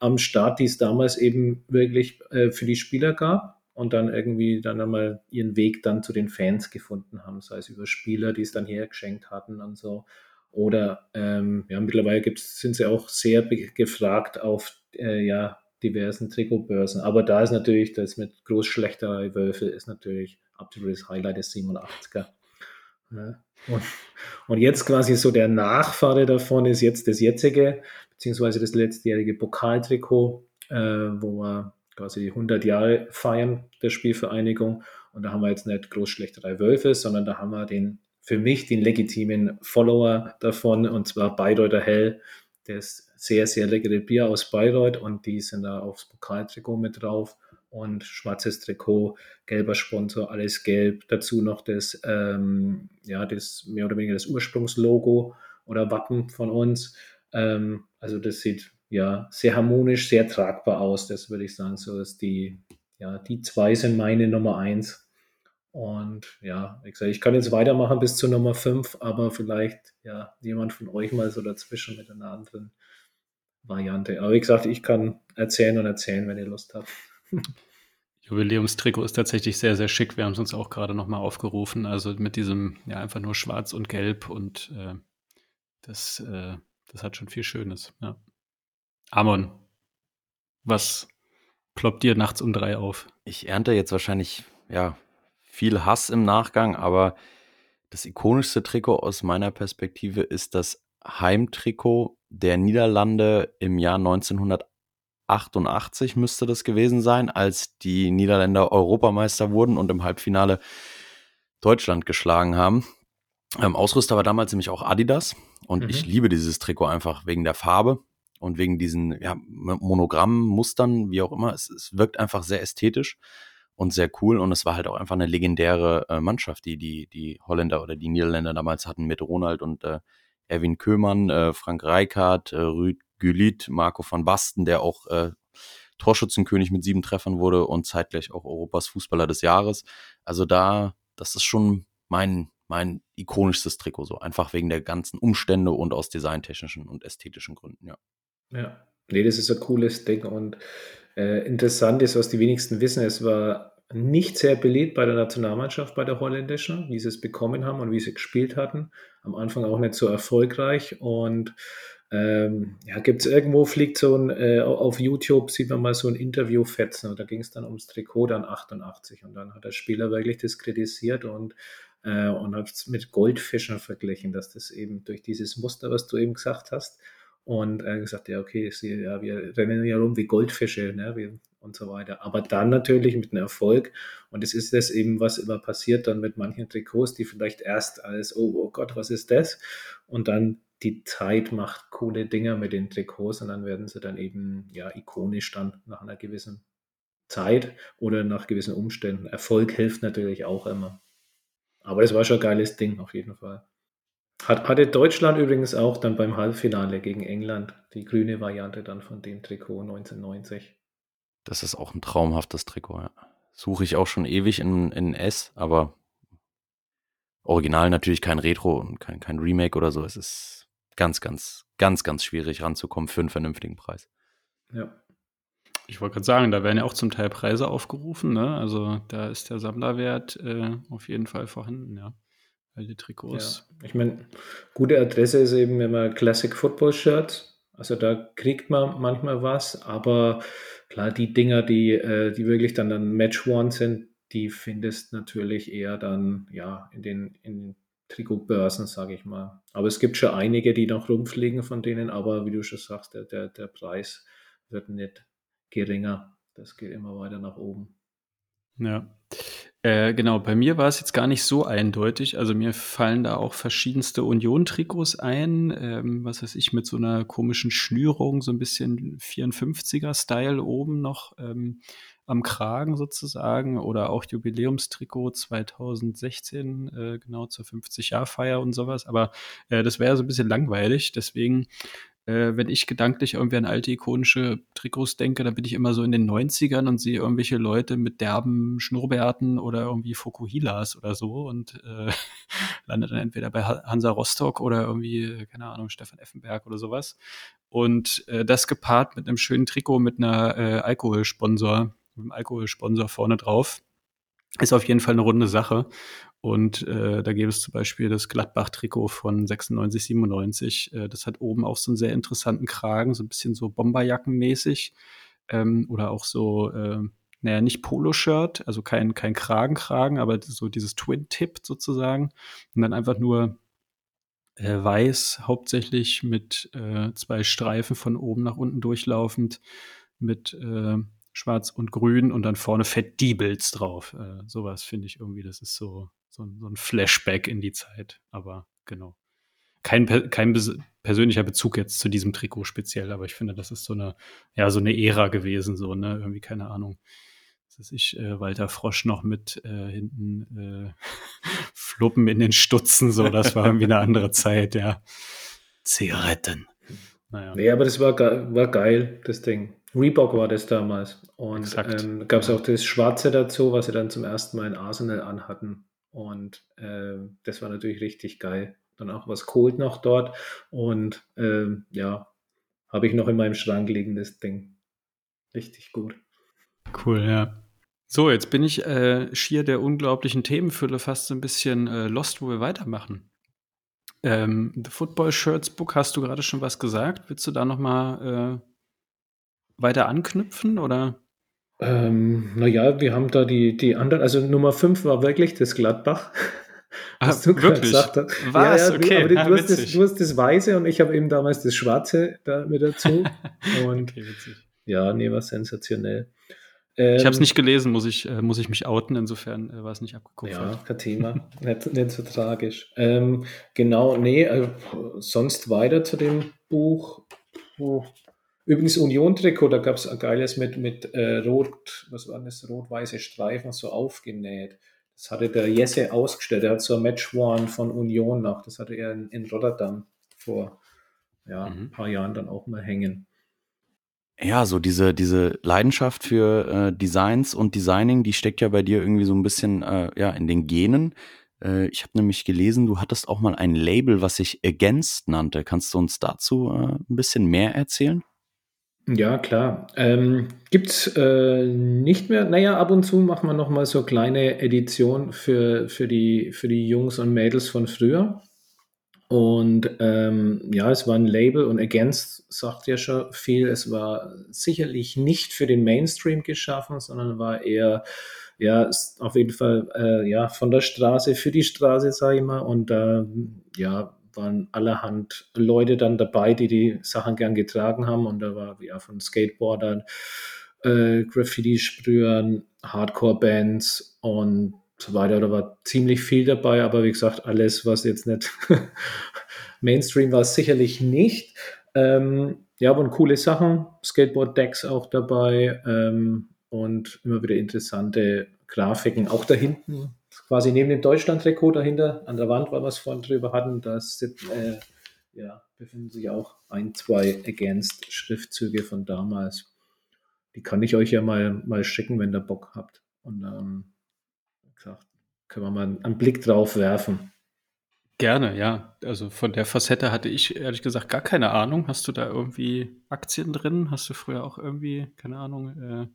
am Start, die es damals eben wirklich äh, für die Spieler gab und dann irgendwie dann einmal ihren Weg dann zu den Fans gefunden haben, sei es über Spieler, die es dann hergeschenkt hatten und so. Oder ähm, ja, mittlerweile gibt's, sind sie auch sehr gefragt auf äh, ja, diversen Trikotbörsen. Aber da ist natürlich das mit Großschlechterei Wölfe ist natürlich absolutes Highlight des 87er. Ja. Und, und, jetzt quasi so der Nachfahre davon ist jetzt das jetzige, beziehungsweise das letztjährige Pokaltrikot, äh, wo wir quasi 100 Jahre feiern der Spielvereinigung. Und da haben wir jetzt nicht Großschlechterei Wölfe, sondern da haben wir den für mich den legitimen Follower davon, und zwar Bayreuther Hell. Ist sehr, sehr leckere Bier aus Bayreuth und die sind da aufs Pokaltrikot mit drauf und schwarzes Trikot, gelber Sponsor, alles gelb. Dazu noch das, ähm, ja, das mehr oder weniger das Ursprungslogo oder Wappen von uns. Ähm, also das sieht ja sehr harmonisch, sehr tragbar aus. Das würde ich sagen, so ist die, ja, die zwei sind meine Nummer eins. Und ja, wie gesagt, ich kann jetzt weitermachen bis zur Nummer fünf, aber vielleicht ja jemand von euch mal so dazwischen mit einer anderen Variante. Aber wie gesagt, ich kann erzählen und erzählen, wenn ihr Lust habt. Jubiläumstrikot ist tatsächlich sehr, sehr schick. Wir haben es uns auch gerade nochmal aufgerufen. Also mit diesem, ja, einfach nur schwarz und gelb und äh, das, äh, das hat schon viel Schönes. Ja. Amon, was ploppt dir nachts um drei auf? Ich ernte jetzt wahrscheinlich, ja, viel Hass im Nachgang, aber das ikonischste Trikot aus meiner Perspektive ist das Heimtrikot der Niederlande im Jahr 1988 müsste das gewesen sein, als die Niederländer Europameister wurden und im Halbfinale Deutschland geschlagen haben. Ähm, Ausrüster war damals nämlich auch Adidas und mhm. ich liebe dieses Trikot einfach wegen der Farbe und wegen diesen ja, Monogrammen, Mustern, wie auch immer. Es, es wirkt einfach sehr ästhetisch und sehr cool. Und es war halt auch einfach eine legendäre äh, Mannschaft, die, die die Holländer oder die Niederländer damals hatten mit Ronald und äh, Erwin Köhmann, äh, Frank Reichardt, äh, Rüd Gülit, Marco van Basten, der auch äh, Torschützenkönig mit sieben Treffern wurde und zeitgleich auch Europas Fußballer des Jahres. Also da, das ist schon mein, mein ikonischstes Trikot, so einfach wegen der ganzen Umstände und aus designtechnischen und ästhetischen Gründen, ja. Ja, nee, das ist ein cooles Ding und äh, interessant ist, was die wenigsten wissen, es war nicht sehr beliebt bei der Nationalmannschaft, bei der holländischen, wie sie es bekommen haben und wie sie gespielt hatten. Am Anfang auch nicht so erfolgreich und ähm, ja, gibt es irgendwo, fliegt so ein, äh, auf YouTube sieht man mal so ein Interview fetzen und da ging es dann ums Trikot dann 88 und dann hat der Spieler wirklich das kritisiert und, äh, und hat es mit Goldfischen verglichen, dass das eben durch dieses Muster, was du eben gesagt hast, und er hat gesagt, ja, okay, sie, ja, wir rennen ja rum wie Goldfische ne, wie, und so weiter. Aber dann natürlich mit einem Erfolg. Und es ist das eben, was immer passiert dann mit manchen Trikots, die vielleicht erst als, oh, oh Gott, was ist das? Und dann die Zeit macht coole Dinger mit den Trikots und dann werden sie dann eben ja ikonisch dann nach einer gewissen Zeit oder nach gewissen Umständen. Erfolg hilft natürlich auch immer. Aber das war schon ein geiles Ding auf jeden Fall. Hat, hatte Deutschland übrigens auch dann beim Halbfinale gegen England die grüne Variante dann von dem Trikot 1990. Das ist auch ein traumhaftes Trikot, ja. Suche ich auch schon ewig in, in S, aber original natürlich kein Retro und kein, kein Remake oder so. Es ist ganz, ganz, ganz, ganz schwierig ranzukommen für einen vernünftigen Preis. Ja. Ich wollte gerade sagen, da werden ja auch zum Teil Preise aufgerufen, ne? Also da ist der Sammlerwert äh, auf jeden Fall vorhanden, ja. Die Trikots. Ja. Ich meine, gute Adresse ist eben immer Classic Football Shirts. Also da kriegt man manchmal was, aber klar, die Dinger, die, äh, die wirklich dann, dann Match One sind, die findest natürlich eher dann ja in den, in Trikotbörsen, sage ich mal. Aber es gibt schon einige, die noch rumfliegen von denen, aber wie du schon sagst, der, der, der Preis wird nicht geringer. Das geht immer weiter nach oben. Ja. Äh, genau, bei mir war es jetzt gar nicht so eindeutig. Also mir fallen da auch verschiedenste Union-Trikots ein, ähm, was weiß ich, mit so einer komischen Schnürung, so ein bisschen 54er-Style oben noch ähm, am Kragen sozusagen oder auch Jubiläumstrikot 2016, äh, genau zur 50-Jahr-Feier und sowas. Aber äh, das wäre so ein bisschen langweilig, deswegen äh, wenn ich gedanklich irgendwie an alte ikonische Trikots denke, dann bin ich immer so in den 90ern und sehe irgendwelche Leute mit derben Schnurrbärten oder irgendwie Fokuhilas oder so und äh, landet dann entweder bei Hansa Rostock oder irgendwie, keine Ahnung, Stefan Effenberg oder sowas. Und äh, das gepaart mit einem schönen Trikot mit einer äh, Alkoholsponsor, mit einem Alkoholsponsor vorne drauf. Ist auf jeden Fall eine runde Sache. Und äh, da gäbe es zum Beispiel das Gladbach-Trikot von 96, 97. Äh, das hat oben auch so einen sehr interessanten Kragen, so ein bisschen so Bomberjackenmäßig. Ähm, oder auch so, äh, naja, nicht Poloshirt, also kein, kein Kragenkragen, aber so dieses Twin-Tip sozusagen. Und dann einfach nur äh, weiß, hauptsächlich mit äh, zwei Streifen von oben nach unten durchlaufend, mit äh, schwarz und grün und dann vorne fett Diebels drauf. Äh, sowas finde ich irgendwie, das ist so, so, so ein Flashback in die Zeit. Aber genau. Kein, kein persönlicher Bezug jetzt zu diesem Trikot speziell, aber ich finde, das ist so eine, ja, so eine Ära gewesen, so, ne? Irgendwie, keine Ahnung. Das ist ich, äh, Walter Frosch noch mit äh, hinten äh, Fluppen in den Stutzen, so, das war irgendwie eine andere Zeit, ja. Zigaretten. Naja. Nee, aber das war, war geil, das Ding. Reebok war das damals. Und ähm, gab es auch das Schwarze dazu, was sie dann zum ersten Mal in Arsenal anhatten. Und äh, das war natürlich richtig geil. Dann auch was Cold noch dort. Und äh, ja, habe ich noch in meinem Schrank liegen, das Ding. Richtig gut. Cool, ja. So, jetzt bin ich äh, schier der unglaublichen Themenfülle fast so ein bisschen äh, lost, wo wir weitermachen. Ähm, The Football Shirts Book, hast du gerade schon was gesagt? Willst du da noch mal äh, weiter anknüpfen oder? Ähm, naja, wir haben da die, die anderen, also Nummer 5 war wirklich das Gladbach. Ah, was du wirklich? gesagt hast. Was? Ja, ja, okay. Du, aber du, hast das, du, hast das, Weiße und ich habe eben damals das Schwarze da mit dazu. Und okay, ja, nee, war sensationell. Ähm, ich habe es nicht gelesen, muss ich, äh, muss ich mich outen, insofern äh, war es nicht abgeguckt. Ja, kein Thema, nicht, nicht so tragisch. Ähm, genau, nee, äh, sonst weiter zu dem Buch. Oh. Übrigens Union-Trikot, da gab es ein geiles mit, mit äh, rot, was war das, rot-weiße Streifen so aufgenäht. Das hatte der Jesse ausgestellt. Er hat so ein Match One von Union nach. Das hatte er in, in Rotterdam vor ja, mhm. ein paar Jahren dann auch mal hängen. Ja, so diese, diese Leidenschaft für äh, Designs und Designing, die steckt ja bei dir irgendwie so ein bisschen äh, ja, in den Genen. Äh, ich habe nämlich gelesen, du hattest auch mal ein Label, was sich Against nannte. Kannst du uns dazu äh, ein bisschen mehr erzählen? Ja, klar. Ähm, gibt's äh, nicht mehr. Naja, ab und zu machen wir nochmal so kleine Editionen für, für, die, für die Jungs und Mädels von früher. Und ähm, ja, es war ein Label und Against sagt ja schon viel. Es war sicherlich nicht für den Mainstream geschaffen, sondern war eher, ja, auf jeden Fall, äh, ja, von der Straße für die Straße, sage ich mal. Und äh, ja, waren allerhand Leute dann dabei, die die Sachen gern getragen haben. Und da war ja von Skateboardern, äh, Graffiti-Sprühern, Hardcore-Bands und so weiter. Da war ziemlich viel dabei, aber wie gesagt, alles, was jetzt nicht Mainstream war, sicherlich nicht. Ähm, ja, aber coole Sachen, Skateboard-Decks auch dabei ähm, und immer wieder interessante Grafiken. Auch da hinten, quasi neben dem Deutschland-Trikot dahinter, an der Wand, weil wir es vorhin drüber hatten, da äh, ja, befinden sich auch ein, zwei Against-Schriftzüge von damals. Die kann ich euch ja mal, mal schicken, wenn ihr Bock habt. Und ähm, gesagt, können wir mal einen Blick drauf werfen. Gerne, ja. Also von der Facette hatte ich ehrlich gesagt gar keine Ahnung. Hast du da irgendwie Aktien drin? Hast du früher auch irgendwie, keine Ahnung, äh,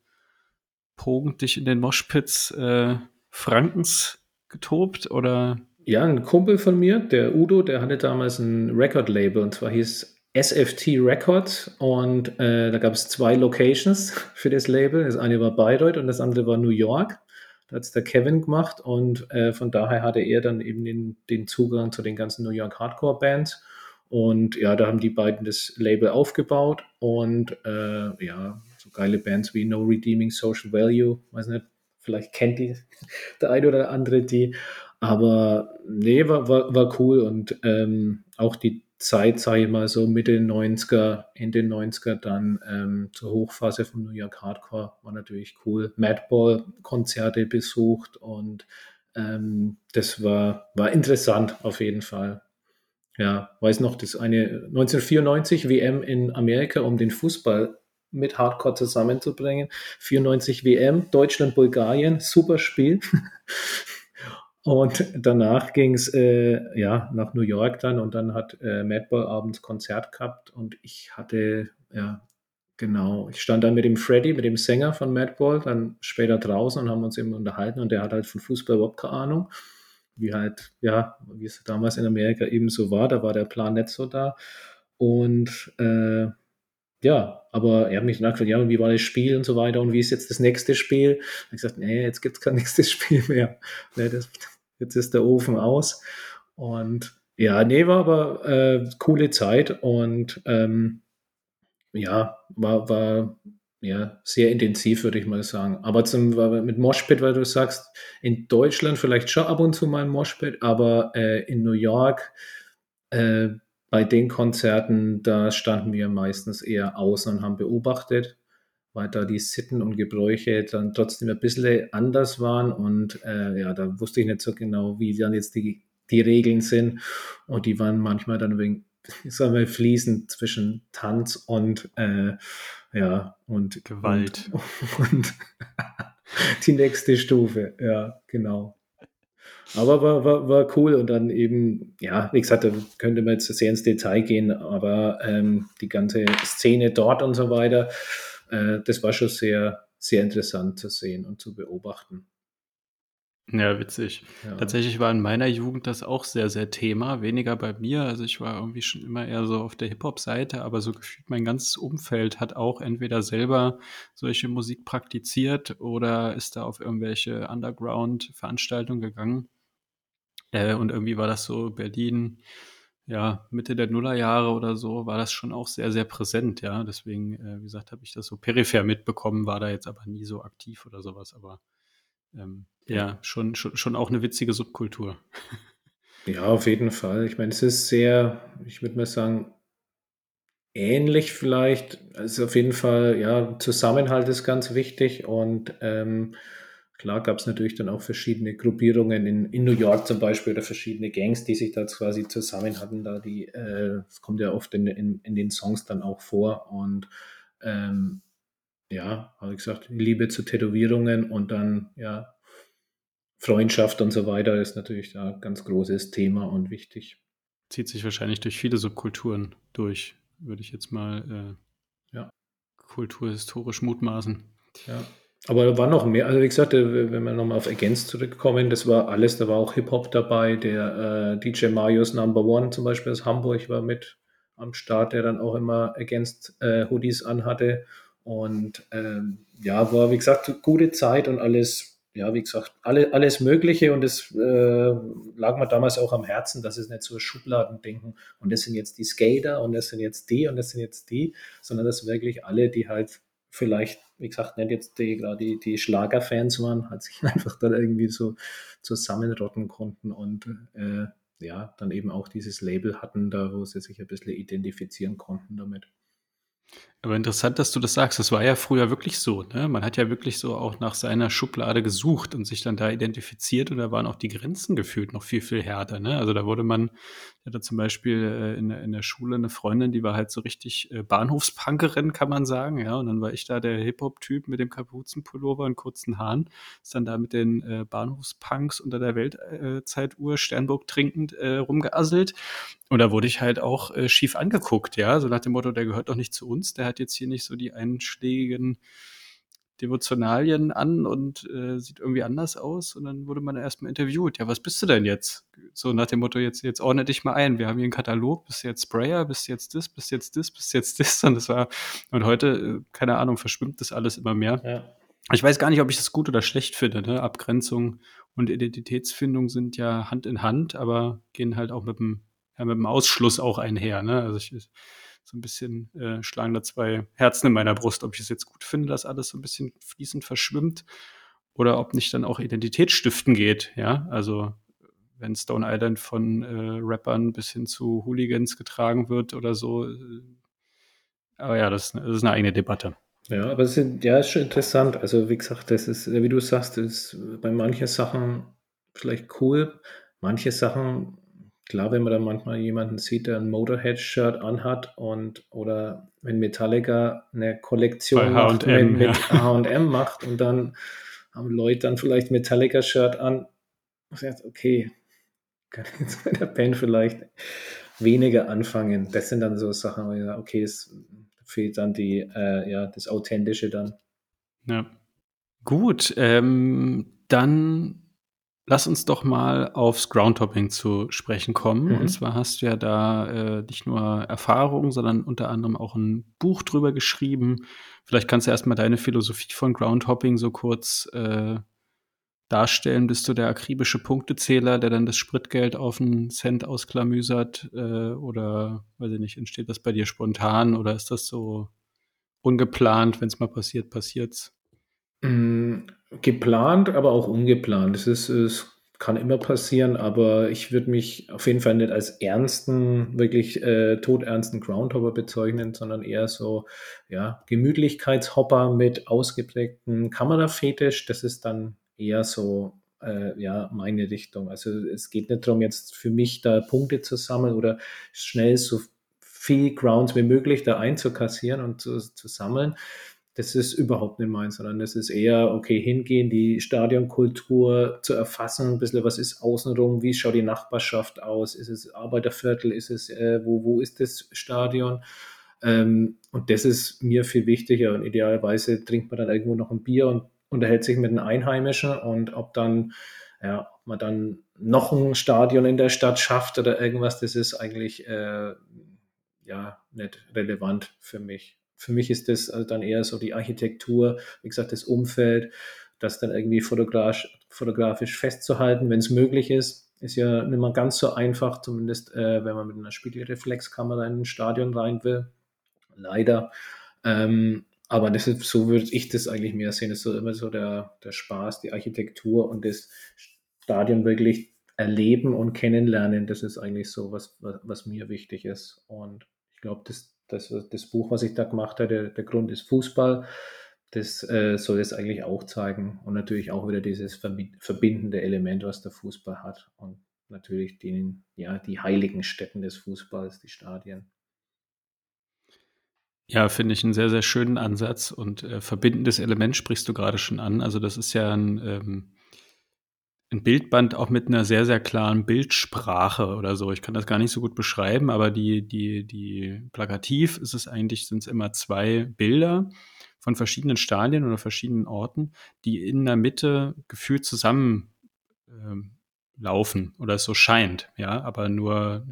pogend dich in den Moshpits äh, Frankens getobt oder? Ja, ein Kumpel von mir, der Udo, der hatte damals ein Record-Label und zwar hieß SFT Records und äh, da gab es zwei Locations für das Label. Das eine war Bayreuth und das andere war New York. Da hat es der Kevin gemacht und äh, von daher hatte er dann eben den, den Zugang zu den ganzen New York Hardcore Bands. Und ja, da haben die beiden das Label aufgebaut und äh, ja, so geile Bands wie No Redeeming Social Value, weiß nicht, vielleicht kennt die der eine oder andere die, aber nee, war, war, war cool und ähm, auch die Zeit, sage ich mal so Mitte 90er, Ende 90er dann ähm, zur Hochphase von New York Hardcore war natürlich cool. Madball-Konzerte besucht und ähm, das war, war interessant auf jeden Fall. Ja, weiß noch, das eine 1994 WM in Amerika, um den Fußball mit Hardcore zusammenzubringen. 94 WM, Deutschland, Bulgarien, super Spiel. Und danach ging es äh, ja, nach New York dann und dann hat äh, Madball abends Konzert gehabt und ich hatte, ja, genau, ich stand dann mit dem Freddy, mit dem Sänger von Madball, dann später draußen und haben uns eben unterhalten und der hat halt von Fußball überhaupt keine Ahnung, wie halt, ja, wie es damals in Amerika eben so war, da war der Plan nicht so da und äh, ja, aber er hat mich dann gefragt, ja, wie war das Spiel und so weiter und wie ist jetzt das nächste Spiel? Ich habe gesagt, nee, jetzt gibt es kein nächstes Spiel mehr. Nee, das, jetzt ist der Ofen aus. Und ja, nee, war aber äh, coole Zeit und ähm, ja, war, war ja, sehr intensiv, würde ich mal sagen. Aber zum, mit Moshpit, weil du sagst, in Deutschland vielleicht schon ab und zu mal ein Moshpit, aber äh, in New York äh, bei den Konzerten, da standen wir meistens eher außen und haben beobachtet, weil da die Sitten und Gebräuche dann trotzdem ein bisschen anders waren und äh, ja, da wusste ich nicht so genau, wie dann jetzt die, die Regeln sind und die waren manchmal dann wegen sagen wir, fließend zwischen Tanz und äh, ja und Gewalt und, und die nächste Stufe. Ja, genau. Aber war, war, war cool und dann eben, ja, wie gesagt, da könnte man jetzt sehr ins Detail gehen, aber ähm, die ganze Szene dort und so weiter, äh, das war schon sehr, sehr interessant zu sehen und zu beobachten. Ja, witzig. Ja. Tatsächlich war in meiner Jugend das auch sehr, sehr Thema. Weniger bei mir. Also ich war irgendwie schon immer eher so auf der Hip-Hop-Seite, aber so gefühlt mein ganzes Umfeld hat auch entweder selber solche Musik praktiziert oder ist da auf irgendwelche Underground-Veranstaltungen gegangen. Äh, und irgendwie war das so Berlin, ja, Mitte der Nullerjahre oder so, war das schon auch sehr, sehr präsent, ja. Deswegen, äh, wie gesagt, habe ich das so peripher mitbekommen, war da jetzt aber nie so aktiv oder sowas, aber ähm, ja, schon, schon, schon auch eine witzige Subkultur. Ja, auf jeden Fall. Ich meine, es ist sehr, ich würde mal sagen, ähnlich vielleicht. Also auf jeden Fall, ja, Zusammenhalt ist ganz wichtig und ähm, klar gab es natürlich dann auch verschiedene Gruppierungen in, in New York zum Beispiel oder verschiedene Gangs, die sich da quasi zusammen hatten. Da die, äh, das kommt ja oft in, in, in den Songs dann auch vor und ähm, ja, habe ich gesagt, Liebe zu Tätowierungen und dann ja Freundschaft und so weiter ist natürlich da ein ganz großes Thema und wichtig. Zieht sich wahrscheinlich durch viele Subkulturen durch, würde ich jetzt mal äh, ja. kulturhistorisch mutmaßen. Ja. Aber da war noch mehr, also wie gesagt, äh, wenn wir nochmal auf Against zurückkommen, das war alles, da war auch Hip-Hop dabei, der äh, DJ Marius Number One zum Beispiel aus Hamburg war mit am Start, der dann auch immer Against äh, Hoodies anhatte. Und ähm, ja, war wie gesagt gute Zeit und alles ja, wie gesagt, alle, alles Mögliche. Und es äh, lag mir damals auch am Herzen, dass es nicht so Schubladen denken und das sind jetzt die Skater und das sind jetzt die und das sind jetzt die, sondern dass wirklich alle, die halt vielleicht, wie gesagt, nicht jetzt die, gerade die, die Schlagerfans waren, halt sich einfach dann irgendwie so zusammenrotten konnten und äh, ja, dann eben auch dieses Label hatten, da wo sie sich ein bisschen identifizieren konnten damit. Aber interessant, dass du das sagst. Das war ja früher wirklich so. Ne? Man hat ja wirklich so auch nach seiner Schublade gesucht und sich dann da identifiziert und da waren auch die Grenzen gefühlt noch viel, viel härter. Ne? Also da wurde man, ich hatte zum Beispiel äh, in, in der Schule eine Freundin, die war halt so richtig äh, Bahnhofspunkerin, kann man sagen. Ja, und dann war ich da der Hip-Hop-Typ mit dem Kapuzenpullover und kurzen Haaren. Ist dann da mit den äh, Bahnhofspunks unter der Weltzeituhr Sternburg trinkend rumgeasselt. Und da wurde ich halt auch schief angeguckt, ja, so nach dem Motto, der gehört doch nicht zu uns, der hat jetzt hier nicht so die einschlägigen Devotionalien an und äh, sieht irgendwie anders aus. Und dann wurde man erstmal interviewt. Ja, was bist du denn jetzt? So nach dem Motto, jetzt, jetzt ordne dich mal ein. Wir haben hier einen Katalog, bist jetzt Sprayer, bist jetzt das, bist jetzt das, bist jetzt das. Und das war, und heute, äh, keine Ahnung, verschwimmt das alles immer mehr. Ja. Ich weiß gar nicht, ob ich das gut oder schlecht finde. Ne? Abgrenzung und Identitätsfindung sind ja Hand in Hand, aber gehen halt auch mit dem ja, mit dem Ausschluss auch einher. Ne? Also ich, so ein bisschen äh, schlagen da zwei Herzen in meiner Brust, ob ich es jetzt gut finde, dass alles so ein bisschen fließend verschwimmt oder ob nicht dann auch Identitätsstiften geht. Ja, also wenn Stone Island von äh, Rappern bis hin zu Hooligans getragen wird oder so. Äh, aber ja, das, das ist eine eigene Debatte. Ja, aber es ist, ja, ist schon interessant. Also, wie gesagt, das ist, wie du sagst, ist bei manchen Sachen vielleicht cool. Manche Sachen klar, wenn man dann manchmal jemanden sieht, der ein Motorhead-Shirt anhat und oder wenn Metallica eine Kollektion macht, mit, mit H&M macht und dann haben Leute dann vielleicht Metallica-Shirt an, sagt, okay, kann jetzt mit der Band vielleicht weniger anfangen. Das sind dann so Sachen, wo ich sage, okay, es fehlt dann die, äh, ja, das Authentische dann. Ja. Gut, ähm, dann Lass uns doch mal aufs Groundtopping zu sprechen kommen. Mhm. Und zwar hast du ja da äh, nicht nur Erfahrung, sondern unter anderem auch ein Buch drüber geschrieben. Vielleicht kannst du erstmal deine Philosophie von Groundhopping so kurz äh, darstellen. Bist du der akribische Punktezähler, der dann das Spritgeld auf einen Cent ausklamüsert? Äh, oder, weiß ich nicht, entsteht das bei dir spontan oder ist das so ungeplant, wenn es mal passiert, passiert's? Mm, geplant, aber auch ungeplant. Es ist, es kann immer passieren, aber ich würde mich auf jeden Fall nicht als ernsten, wirklich äh, todernsten Groundhopper bezeichnen, sondern eher so, ja, Gemütlichkeitshopper mit ausgeprägten Kamerafetisch. Das ist dann eher so, äh, ja, meine Richtung. Also es geht nicht darum, jetzt für mich da Punkte zu sammeln oder schnell so viel Grounds wie möglich da einzukassieren und zu, zu sammeln, das ist überhaupt nicht meins, sondern das ist eher, okay, hingehen, die Stadionkultur zu erfassen, ein bisschen, was ist außenrum, wie schaut die Nachbarschaft aus, ist es Arbeiterviertel, ist es, äh, wo, wo ist das Stadion? Ähm, und das ist mir viel wichtiger und idealerweise trinkt man dann irgendwo noch ein Bier und unterhält sich mit den Einheimischen und ob dann, ja, ob man dann noch ein Stadion in der Stadt schafft oder irgendwas, das ist eigentlich, äh, ja, nicht relevant für mich für mich ist das also dann eher so die Architektur, wie gesagt, das Umfeld, das dann irgendwie fotografisch, fotografisch festzuhalten, wenn es möglich ist. Ist ja nicht mal ganz so einfach, zumindest äh, wenn man mit einer Spiegelreflexkamera in ein Stadion rein will. Leider. Ähm, aber das ist, so würde ich das eigentlich mehr sehen. Das ist so immer so der, der Spaß, die Architektur und das Stadion wirklich erleben und kennenlernen. Das ist eigentlich so, was, was, was mir wichtig ist. Und ich glaube, das das, das Buch, was ich da gemacht habe, der, der Grund ist Fußball. Das äh, soll es eigentlich auch zeigen. Und natürlich auch wieder dieses verbindende Element, was der Fußball hat. Und natürlich den, ja, die heiligen Stätten des Fußballs, die Stadien. Ja, finde ich einen sehr, sehr schönen Ansatz und äh, verbindendes Element sprichst du gerade schon an. Also das ist ja ein, ähm, ein Bildband auch mit einer sehr, sehr klaren Bildsprache oder so. Ich kann das gar nicht so gut beschreiben, aber die, die, die plakativ ist es eigentlich, sind es immer zwei Bilder von verschiedenen Stadien oder verschiedenen Orten, die in der Mitte gefühlt zusammen ähm, laufen oder es so scheint, ja, aber nur,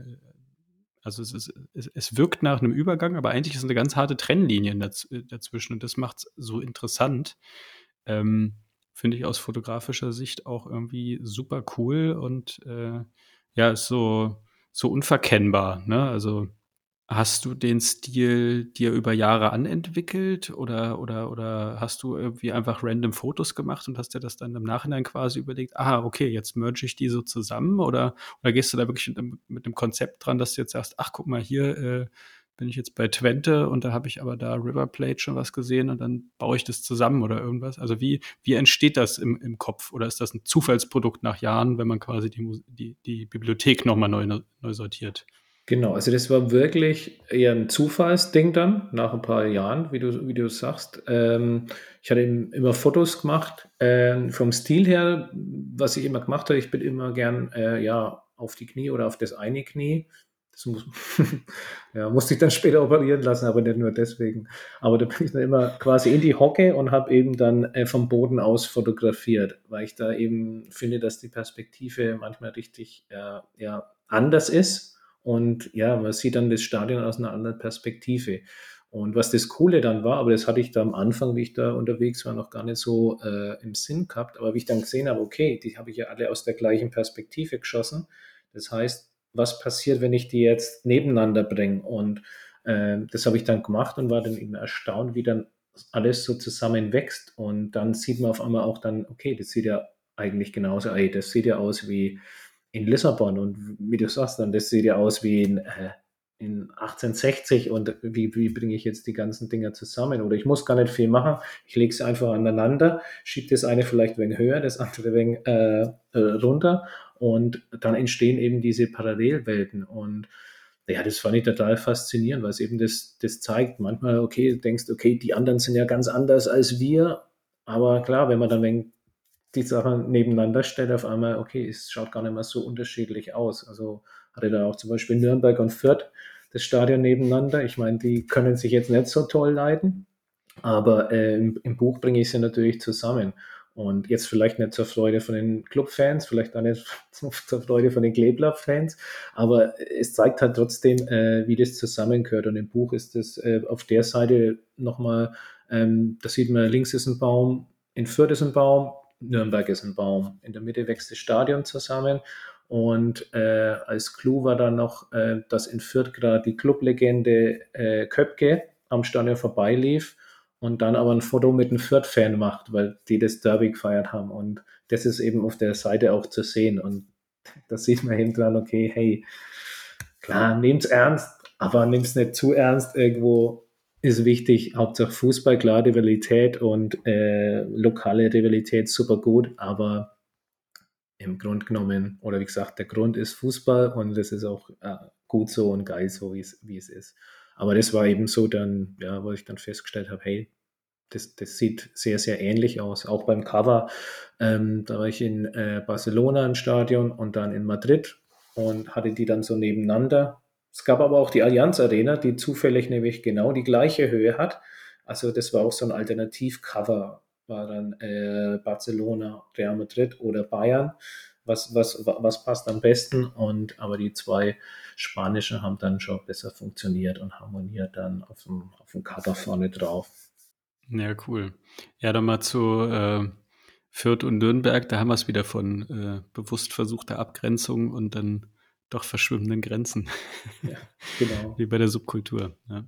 also es, ist, es, es wirkt nach einem Übergang, aber eigentlich ist eine ganz harte Trennlinie daz dazwischen und das macht es so interessant. Ähm, finde ich aus fotografischer Sicht auch irgendwie super cool und äh, ja, ist so, so unverkennbar. Ne? Also hast du den Stil dir über Jahre anentwickelt oder, oder, oder hast du irgendwie einfach random Fotos gemacht und hast dir das dann im Nachhinein quasi überlegt, ah, okay, jetzt merge ich die so zusammen oder, oder gehst du da wirklich mit mit einem Konzept dran, dass du jetzt sagst, ach, guck mal hier, äh, bin ich jetzt bei Twente und da habe ich aber da River Plate schon was gesehen und dann baue ich das zusammen oder irgendwas. Also wie, wie entsteht das im, im Kopf? Oder ist das ein Zufallsprodukt nach Jahren, wenn man quasi die, die, die Bibliothek nochmal neu, neu sortiert? Genau, also das war wirklich eher ein Zufallsding dann, nach ein paar Jahren, wie du, wie du sagst. Ähm, ich hatte immer Fotos gemacht. Ähm, vom Stil her, was ich immer gemacht habe, ich bin immer gern äh, ja, auf die Knie oder auf das eine Knie das muss, ja, musste ich dann später operieren lassen, aber nicht nur deswegen. Aber da bin ich dann immer quasi in die Hocke und habe eben dann äh, vom Boden aus fotografiert, weil ich da eben finde, dass die Perspektive manchmal richtig äh, ja, anders ist. Und ja, man sieht dann das Stadion aus einer anderen Perspektive. Und was das Coole dann war, aber das hatte ich da am Anfang, wie ich da unterwegs war, noch gar nicht so äh, im Sinn gehabt. Aber wie ich dann gesehen habe, okay, die habe ich ja alle aus der gleichen Perspektive geschossen. Das heißt, was passiert, wenn ich die jetzt nebeneinander bringe. Und äh, das habe ich dann gemacht und war dann eben erstaunt, wie dann alles so zusammen wächst. Und dann sieht man auf einmal auch dann, okay, das sieht ja eigentlich genauso, ey, das sieht ja aus wie in Lissabon und wie du sagst, dann das sieht ja aus wie in, äh, in 1860 und wie, wie bringe ich jetzt die ganzen Dinger zusammen? Oder ich muss gar nicht viel machen, ich lege sie einfach aneinander, schiebe das eine vielleicht ein wenig höher, das andere wenig äh, äh runter und dann entstehen eben diese Parallelwelten. Und ja, das fand ich total faszinierend, weil es eben das, das zeigt. Manchmal, okay, du denkst, okay, die anderen sind ja ganz anders als wir. Aber klar, wenn man dann die Sachen nebeneinander stellt, auf einmal, okay, es schaut gar nicht mehr so unterschiedlich aus. Also hatte da auch zum Beispiel Nürnberg und Fürth das Stadion nebeneinander. Ich meine, die können sich jetzt nicht so toll leiden, aber äh, im, im, Buch bringe ich sie natürlich zusammen. Und jetzt vielleicht nicht zur Freude von den Clubfans, vielleicht auch nicht zur Freude von den Kleeblatt-Fans, aber es zeigt halt trotzdem, äh, wie das zusammengehört. Und im Buch ist das äh, auf der Seite nochmal, ähm, da sieht man, links ist ein Baum, in Fürth ist ein Baum, Nürnberg ist ein Baum. In der Mitte wächst das Stadion zusammen. Und äh, als Clou war dann noch, äh, dass in Fürth gerade die Clublegende äh, Köpke am Stadion vorbeilief und dann aber ein Foto mit einem Fürth-Fan macht, weil die das Derby gefeiert haben. Und das ist eben auf der Seite auch zu sehen. Und da sieht man hinten dran, okay, hey, klar, nehmt's ernst, aber nimm's nicht zu ernst. Irgendwo ist wichtig, Hauptsache Fußball, klar, Rivalität und äh, lokale Rivalität super gut, aber im Grund genommen, oder wie gesagt, der Grund ist Fußball und das ist auch äh, gut so und geil so, wie es ist. Aber das war eben so dann, ja, wo ich dann festgestellt habe, hey, das, das sieht sehr, sehr ähnlich aus. Auch beim Cover, ähm, da war ich in äh, Barcelona im Stadion und dann in Madrid und hatte die dann so nebeneinander. Es gab aber auch die Allianz Arena, die zufällig nämlich genau die gleiche Höhe hat. Also das war auch so ein Alternativcover, war dann äh, Barcelona, Real Madrid oder Bayern. Was, was, was passt am besten? Und aber die zwei spanischen haben dann schon besser funktioniert und harmoniert dann auf dem, auf dem Cover vorne drauf. Ja, cool. Ja, dann mal zu äh, Fürth und Nürnberg. Da haben wir es wieder von äh, bewusst versuchter Abgrenzung und dann doch verschwimmenden Grenzen. Ja, genau. Wie bei der Subkultur. Ja.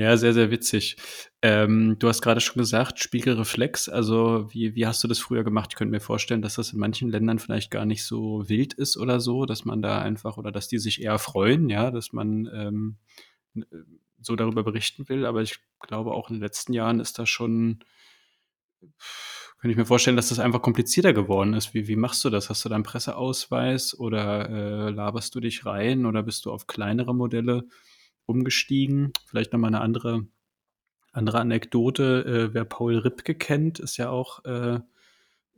Ja, sehr, sehr witzig. Ähm, du hast gerade schon gesagt, Spiegelreflex. Also, wie, wie hast du das früher gemacht? Ich könnte mir vorstellen, dass das in manchen Ländern vielleicht gar nicht so wild ist oder so, dass man da einfach oder dass die sich eher freuen, ja, dass man ähm, so darüber berichten will. Aber ich glaube, auch in den letzten Jahren ist das schon, könnte ich mir vorstellen, dass das einfach komplizierter geworden ist. Wie, wie machst du das? Hast du da einen Presseausweis oder äh, laberst du dich rein oder bist du auf kleinere Modelle umgestiegen? Vielleicht nochmal eine andere, andere Anekdote. Äh, wer Paul Ripke kennt, ist ja auch äh,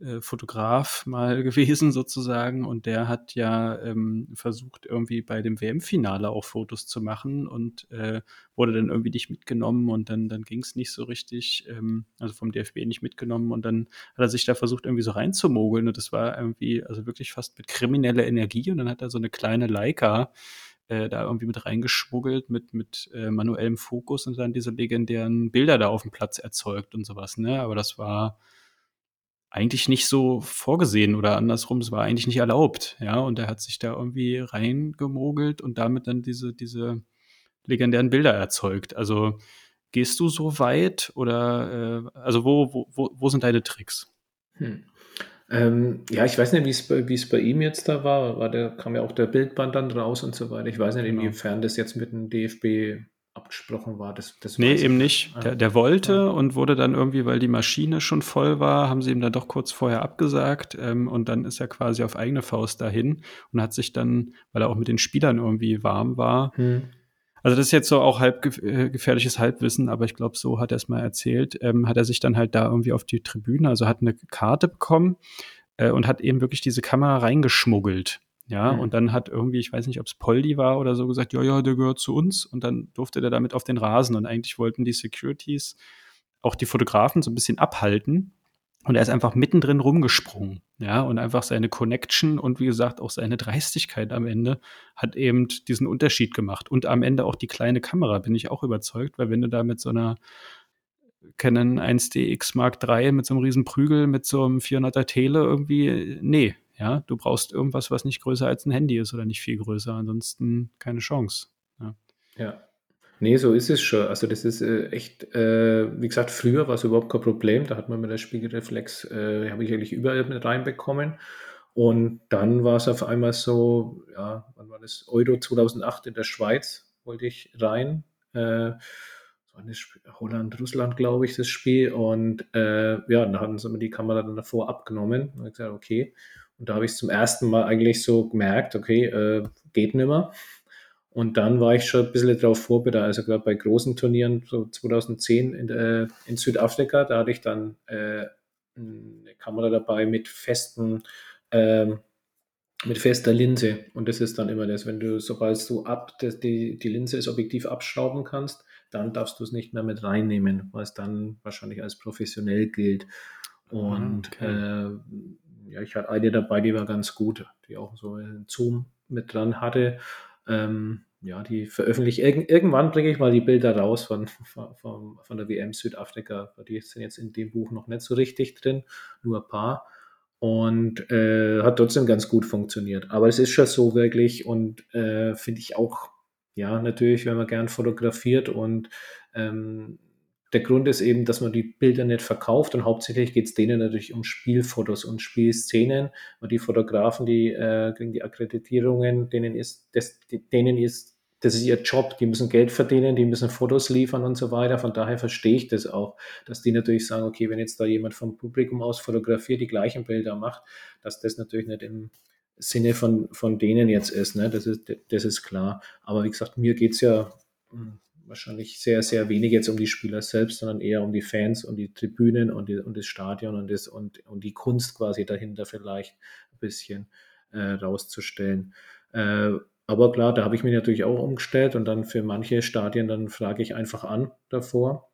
äh, Fotograf mal gewesen sozusagen und der hat ja ähm, versucht irgendwie bei dem WM-Finale auch Fotos zu machen und äh, wurde dann irgendwie nicht mitgenommen und dann, dann ging es nicht so richtig, ähm, also vom DFB nicht mitgenommen und dann hat er sich da versucht irgendwie so reinzumogeln und das war irgendwie also wirklich fast mit krimineller Energie und dann hat er so eine kleine Leica äh, da irgendwie mit reingeschmuggelt mit, mit äh, manuellem Fokus und dann diese legendären Bilder da auf dem Platz erzeugt und sowas, ne? Aber das war eigentlich nicht so vorgesehen oder andersrum, es war eigentlich nicht erlaubt, ja, und er hat sich da irgendwie reingemogelt und damit dann diese, diese legendären Bilder erzeugt. Also gehst du so weit oder äh, also wo, wo, wo, sind deine Tricks? Hm. Ähm, ja, ich weiß nicht, wie es bei ihm jetzt da war. war der, kam ja auch der Bildband dann raus und so weiter. Ich weiß nicht, genau. inwiefern das jetzt mit dem DFB abgesprochen war. Das, das nee, eben nicht. Der, der wollte ja. und wurde dann irgendwie, weil die Maschine schon voll war, haben sie ihm dann doch kurz vorher abgesagt ähm, und dann ist er quasi auf eigene Faust dahin und hat sich dann, weil er auch mit den Spielern irgendwie warm war, hm. Also das ist jetzt so auch halb äh, gefährliches Halbwissen, aber ich glaube, so hat er es mal erzählt. Ähm, hat er sich dann halt da irgendwie auf die Tribüne, also hat eine Karte bekommen äh, und hat eben wirklich diese Kamera reingeschmuggelt. Ja, mhm. und dann hat irgendwie, ich weiß nicht, ob es Poldi war oder so, gesagt, ja, ja, der gehört zu uns. Und dann durfte der damit auf den Rasen. Und eigentlich wollten die Securities auch die Fotografen so ein bisschen abhalten. Und er ist einfach mittendrin rumgesprungen. Ja, und einfach seine Connection und wie gesagt auch seine Dreistigkeit am Ende hat eben diesen Unterschied gemacht. Und am Ende auch die kleine Kamera, bin ich auch überzeugt, weil wenn du da mit so einer Canon 1DX Mark III mit so einem riesen Prügel, mit so einem 400er Tele irgendwie, nee, ja, du brauchst irgendwas, was nicht größer als ein Handy ist oder nicht viel größer, ansonsten keine Chance. Ja. ja. Nee, so ist es schon. Also das ist äh, echt, äh, wie gesagt, früher war es überhaupt kein Problem. Da hat man mit der Spiegelreflex, äh, habe ich eigentlich überall mit reinbekommen. Und dann war es auf einmal so, ja, wann war das? Euro 2008 in der Schweiz wollte ich rein. Äh, Holland, Russland, glaube ich, das Spiel. Und äh, ja, da hatten sie mir die Kamera dann davor abgenommen. Und ich gesagt, okay. Und da habe ich zum ersten Mal eigentlich so gemerkt, okay, äh, geht nimmer. Und dann war ich schon ein bisschen darauf vorbereitet. Also gerade bei großen Turnieren, so 2010 in, äh, in Südafrika, da hatte ich dann äh, eine Kamera dabei mit festen, ähm, mit fester Linse. Und das ist dann immer das, wenn du, sobald du ab, das, die, die Linse, das Objektiv abschrauben kannst, dann darfst du es nicht mehr mit reinnehmen, weil es dann wahrscheinlich als professionell gilt. Ah, Und okay. äh, ja, ich hatte eine dabei, die war ganz gut, die auch so einen Zoom mit dran hatte. Ähm, ja, die veröffentliche irg irgendwann bringe ich mal die Bilder raus von, von, von der WM Südafrika. Die sind jetzt in dem Buch noch nicht so richtig drin, nur ein paar. Und äh, hat trotzdem ganz gut funktioniert. Aber es ist schon so wirklich und äh, finde ich auch ja, natürlich, wenn man gern fotografiert und ähm, der Grund ist eben, dass man die Bilder nicht verkauft und hauptsächlich geht es denen natürlich um Spielfotos und Spielszenen. Und die Fotografen, die äh, kriegen die Akkreditierungen, denen ist, das, denen ist, das ist ihr Job, die müssen Geld verdienen, die müssen Fotos liefern und so weiter. Von daher verstehe ich das auch, dass die natürlich sagen, okay, wenn jetzt da jemand vom Publikum aus fotografiert, die gleichen Bilder macht, dass das natürlich nicht im Sinne von, von denen jetzt ist. Ne? Das, ist das ist klar. Aber wie gesagt, mir geht es ja hm, wahrscheinlich sehr, sehr wenig jetzt um die Spieler selbst, sondern eher um die Fans und die Tribünen und, die, und das Stadion und, das, und, und die Kunst quasi dahinter vielleicht ein bisschen äh, rauszustellen. Äh, aber klar, da habe ich mich natürlich auch umgestellt und dann für manche Stadien, dann frage ich einfach an davor.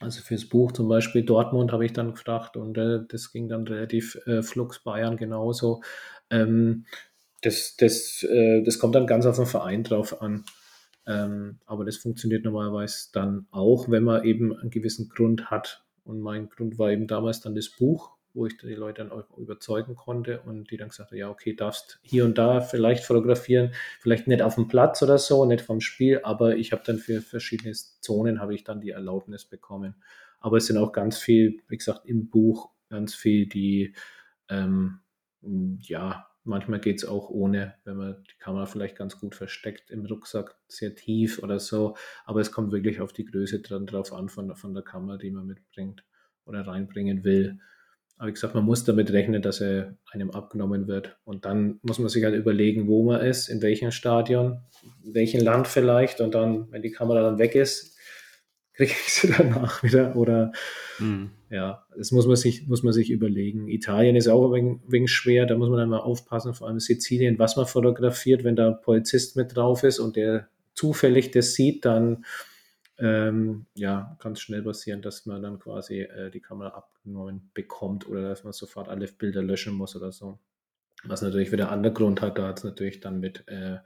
Also fürs Buch zum Beispiel Dortmund habe ich dann gefragt und äh, das ging dann relativ äh, flux Bayern genauso. Ähm, das, das, äh, das kommt dann ganz auf den Verein drauf an. Ähm, aber das funktioniert normalerweise dann auch, wenn man eben einen gewissen Grund hat. Und mein Grund war eben damals dann das Buch, wo ich die Leute dann auch überzeugen konnte und die dann gesagt haben, ja, okay, darfst hier und da vielleicht fotografieren, vielleicht nicht auf dem Platz oder so, nicht vom Spiel, aber ich habe dann für verschiedene Zonen habe ich dann die Erlaubnis bekommen. Aber es sind auch ganz viel, wie gesagt, im Buch ganz viel die, ähm, ja, Manchmal geht es auch ohne, wenn man die Kamera vielleicht ganz gut versteckt im Rucksack, sehr tief oder so. Aber es kommt wirklich auf die Größe dran drauf an von, von der Kamera, die man mitbringt oder reinbringen will. Aber wie gesagt, man muss damit rechnen, dass er einem abgenommen wird. Und dann muss man sich halt überlegen, wo man ist, in welchem Stadion, in welchem Land vielleicht. Und dann, wenn die Kamera dann weg ist, kriege ich sie danach wieder. Oder mhm. ja, das muss man sich, muss man sich überlegen. Italien ist auch ein wenig schwer, da muss man dann mal aufpassen, vor allem Sizilien, was man fotografiert, wenn da ein Polizist mit drauf ist und der zufällig das sieht, dann ähm, ja, kann es schnell passieren, dass man dann quasi äh, die Kamera abgenommen bekommt oder dass man sofort alle Bilder löschen muss oder so. Was natürlich wieder einen anderen Grund hat, da hat es natürlich dann mit äh,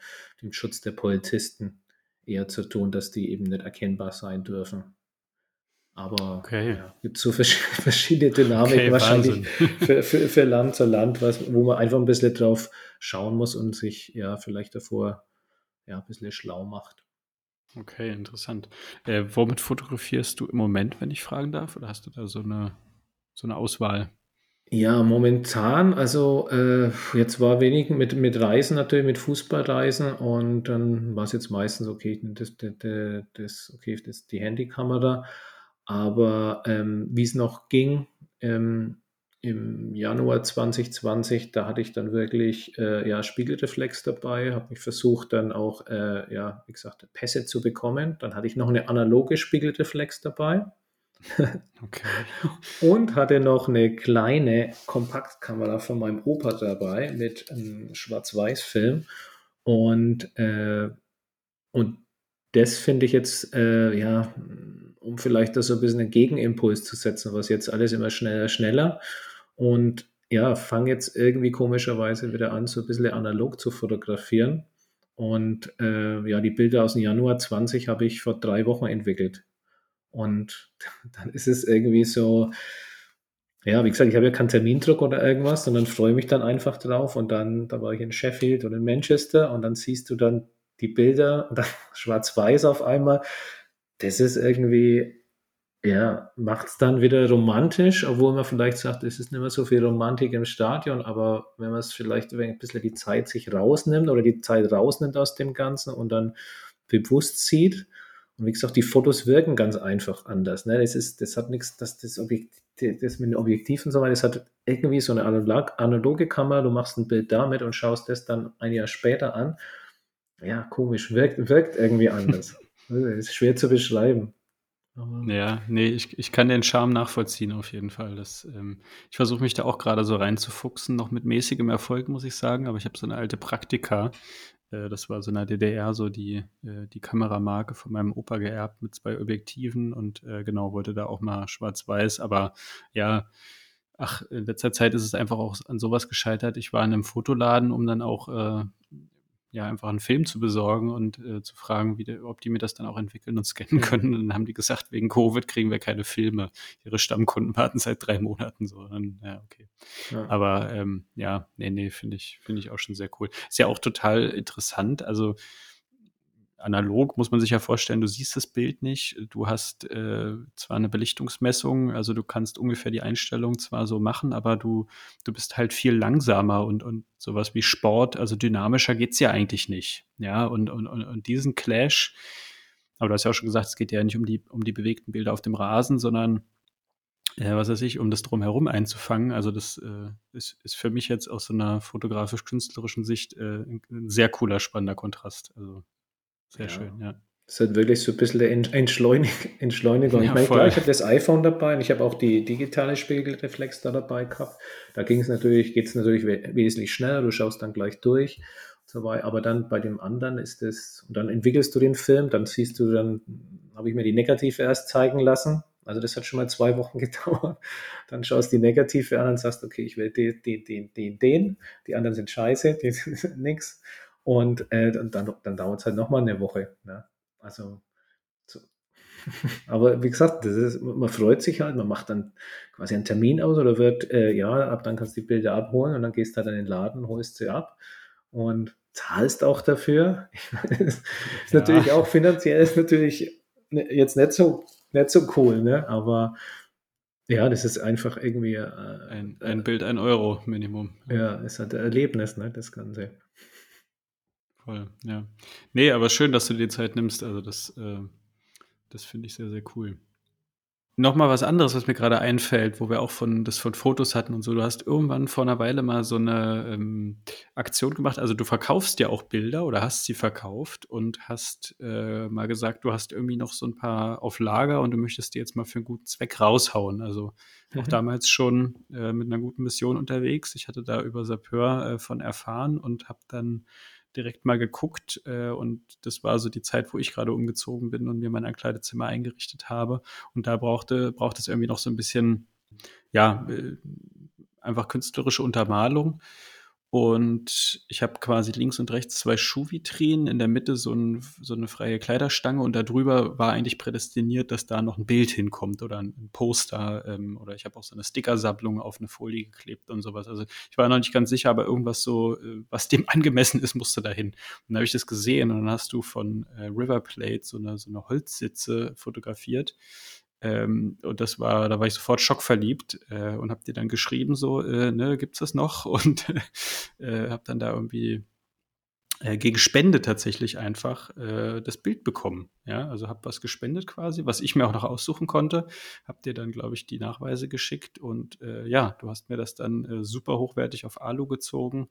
dem Schutz der Polizisten eher zu tun, dass die eben nicht erkennbar sein dürfen. Aber okay. ja, gibt so verschiedene Dynamiken okay, wahrscheinlich für, für, für, Land zu Land, was, wo man einfach ein bisschen drauf schauen muss und sich ja vielleicht davor ja, ein bisschen schlau macht. Okay, interessant. Äh, womit fotografierst du im Moment, wenn ich fragen darf? Oder hast du da so eine, so eine Auswahl? Ja, momentan, also äh, jetzt war wenig mit, mit Reisen natürlich, mit Fußballreisen und dann war es jetzt meistens, okay, das, das, das, okay, das die Handykamera, aber ähm, wie es noch ging, ähm, im Januar 2020, da hatte ich dann wirklich äh, ja, Spiegelreflex dabei, habe mich versucht dann auch, äh, ja, wie gesagt, Pässe zu bekommen. Dann hatte ich noch eine analoge Spiegelreflex dabei. Okay. Und hatte noch eine kleine Kompaktkamera von meinem Opa dabei mit einem Schwarz-Weiß-Film. Und, äh, und das finde ich jetzt, äh, ja, um vielleicht da so ein bisschen einen Gegenimpuls zu setzen, was jetzt alles immer schneller, schneller. Und ja, fange jetzt irgendwie komischerweise wieder an, so ein bisschen analog zu fotografieren. Und äh, ja, die Bilder aus dem Januar 20 habe ich vor drei Wochen entwickelt. Und dann ist es irgendwie so, ja, wie gesagt, ich habe ja keinen Termindruck oder irgendwas, sondern freue mich dann einfach drauf. Und dann, da war ich in Sheffield und in Manchester und dann siehst du dann die Bilder und dann schwarz-weiß auf einmal. Das ist irgendwie, ja, macht es dann wieder romantisch, obwohl man vielleicht sagt, es ist nicht mehr so viel Romantik im Stadion, aber wenn man es vielleicht ein bisschen die Zeit sich rausnimmt oder die Zeit rausnimmt aus dem Ganzen und dann bewusst sieht, und wie gesagt, die Fotos wirken ganz einfach anders. Ne? Das, ist, das hat nichts, das, das, Objekt, das mit den Objektiven und so weiter, das hat irgendwie so eine analog, analoge Kamera, du machst ein Bild damit und schaust das dann ein Jahr später an. Ja, komisch, wirkt, wirkt irgendwie anders. das ist schwer zu beschreiben. ja, nee, ich, ich kann den Charme nachvollziehen auf jeden Fall. Das, ähm, ich versuche mich da auch gerade so reinzufuchsen, noch mit mäßigem Erfolg, muss ich sagen, aber ich habe so eine alte Praktika, das war so in der DDR so die, äh, die Kameramarke von meinem Opa geerbt mit zwei Objektiven und äh, genau, wollte da auch mal schwarz-weiß, aber ja, ach, in letzter Zeit ist es einfach auch an sowas gescheitert. Ich war in einem Fotoladen, um dann auch äh, ja, einfach einen Film zu besorgen und äh, zu fragen, wie, ob die mir das dann auch entwickeln und scannen können. Und dann haben die gesagt, wegen Covid kriegen wir keine Filme. Ihre Stammkunden warten seit drei Monaten so. Dann, ja, okay. Ja. Aber ähm, ja, nee, nee, finde ich, finde ich auch schon sehr cool. Ist ja auch total interessant. Also analog muss man sich ja vorstellen, du siehst das Bild nicht. Du hast äh, zwar eine Belichtungsmessung, also du kannst ungefähr die Einstellung zwar so machen, aber du, du bist halt viel langsamer und, und sowas wie Sport, also dynamischer geht's ja eigentlich nicht. Ja, und, und, und diesen Clash, aber du hast ja auch schon gesagt, es geht ja nicht um die, um die bewegten Bilder auf dem Rasen, sondern ja, was weiß ich, um das drumherum einzufangen. Also das äh, ist, ist für mich jetzt aus so einer fotografisch-künstlerischen Sicht äh, ein sehr cooler, spannender Kontrast. Also sehr ja. schön, ja. Das ist halt wirklich so ein bisschen Entschleunig Entschleunigung. Ja, ich meine, klar, ich habe das iPhone dabei und ich habe auch die digitale Spiegelreflex da dabei gehabt. Da ging es natürlich, geht es natürlich wesentlich schneller, du schaust dann gleich durch so weiter. Aber dann bei dem anderen ist es, und dann entwickelst du den Film, dann siehst du, dann habe ich mir die Negative erst zeigen lassen also das hat schon mal zwei Wochen gedauert. Dann schaust du die Negative an und sagst, okay, ich will den, den, den, den, den. Die anderen sind scheiße, die sind nix. Und äh, dann, dann dauert es halt nochmal eine Woche. Ne? Also so. Aber wie gesagt, das ist, man freut sich halt, man macht dann quasi einen Termin aus oder wird, äh, ja, ab dann kannst du die Bilder abholen und dann gehst du halt in den Laden, holst sie ab und zahlst auch dafür. ist ja. natürlich auch finanziell ist natürlich ne, jetzt nicht so nicht so cool, ne? Aber ja, das ist einfach irgendwie. Äh, ein, ein Bild, ein Euro Minimum. Ja, es hat ein Erlebnis, ne? Das Ganze. Voll, ja. Nee, aber schön, dass du dir Zeit nimmst. Also, das, äh, das finde ich sehr, sehr cool. Nochmal was anderes, was mir gerade einfällt, wo wir auch von das von Fotos hatten und so. Du hast irgendwann vor einer Weile mal so eine ähm, Aktion gemacht. Also du verkaufst ja auch Bilder oder hast sie verkauft und hast äh, mal gesagt, du hast irgendwie noch so ein paar auf Lager und du möchtest die jetzt mal für einen guten Zweck raushauen. Also mhm. auch damals schon äh, mit einer guten Mission unterwegs. Ich hatte da über Sapeur äh, von erfahren und habe dann direkt mal geguckt äh, und das war so die Zeit, wo ich gerade umgezogen bin und mir mein Ankleidezimmer eingerichtet habe. Und da brauchte, braucht es irgendwie noch so ein bisschen, ja, äh, einfach künstlerische Untermalung. Und ich habe quasi links und rechts zwei Schuhvitrinen, in der Mitte so, ein, so, eine freie Kleiderstange und darüber war eigentlich prädestiniert, dass da noch ein Bild hinkommt oder ein Poster ähm, oder ich habe auch so eine Stickersammlung auf eine Folie geklebt und sowas. Also ich war noch nicht ganz sicher, aber irgendwas so, äh, was dem angemessen ist, musste dahin. Und dann habe ich das gesehen und dann hast du von äh, River Plate so eine, so eine Holzsitze fotografiert ähm, und das war, da war ich sofort schockverliebt äh, und habe dir dann geschrieben, so, äh, ne, gibt's das noch? Und äh, habe dann da irgendwie äh, gegen Spende tatsächlich einfach äh, das Bild bekommen. Ja, also habe was gespendet quasi, was ich mir auch noch aussuchen konnte. Hab dir dann, glaube ich, die Nachweise geschickt und äh, ja, du hast mir das dann äh, super hochwertig auf Alu gezogen,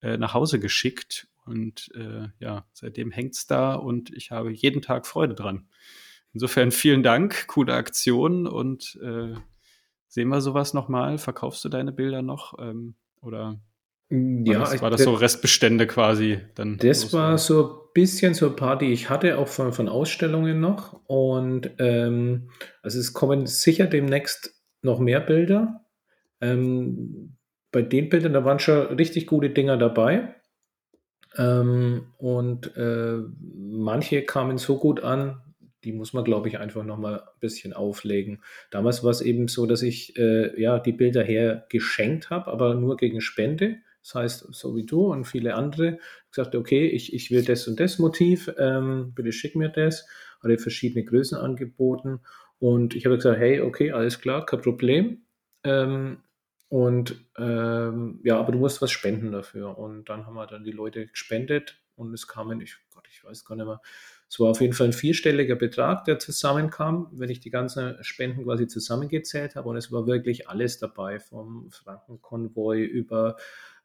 äh, nach Hause geschickt und äh, ja, seitdem hängt's da und ich habe jeden Tag Freude dran. Insofern vielen Dank, coole Aktion und äh, sehen wir sowas nochmal? Verkaufst du deine Bilder noch? Ähm, oder ja, war das, war das so Restbestände quasi? Dann das war so ein bisschen so ein paar, die ich hatte, auch von, von Ausstellungen noch. Und ähm, also es kommen sicher demnächst noch mehr Bilder. Ähm, bei den Bildern, da waren schon richtig gute Dinger dabei. Ähm, und äh, manche kamen so gut an, die muss man, glaube ich, einfach nochmal ein bisschen auflegen. Damals war es eben so, dass ich äh, ja die Bilder her geschenkt habe, aber nur gegen Spende. Das heißt, so wie du und viele andere, gesagt, okay, ich, ich will das und das Motiv, ähm, bitte schick mir das. Hatte verschiedene Größen angeboten. Und ich habe gesagt, hey, okay, alles klar, kein Problem. Ähm, und ähm, ja, aber du musst was spenden dafür. Und dann haben wir dann die Leute gespendet und es kamen, ich, Gott, ich weiß gar nicht mehr, es war auf jeden Fall ein vierstelliger Betrag, der zusammenkam, wenn ich die ganzen Spenden quasi zusammengezählt habe. Und es war wirklich alles dabei, vom Frankenkonvoi über,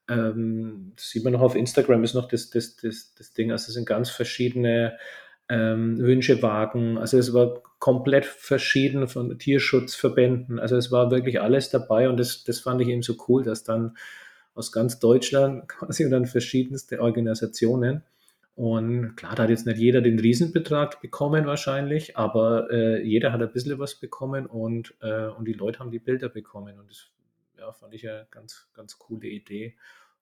ähm, das sieht man noch auf Instagram, ist noch das, das, das, das Ding. Also es sind ganz verschiedene ähm, Wünschewagen. Also es war komplett verschieden von Tierschutzverbänden. Also es war wirklich alles dabei und das, das fand ich eben so cool, dass dann aus ganz Deutschland quasi und dann verschiedenste Organisationen und klar, da hat jetzt nicht jeder den Riesenbetrag bekommen wahrscheinlich, aber äh, jeder hat ein bisschen was bekommen und, äh, und die Leute haben die Bilder bekommen. Und das ja, fand ich eine ganz, ganz coole Idee.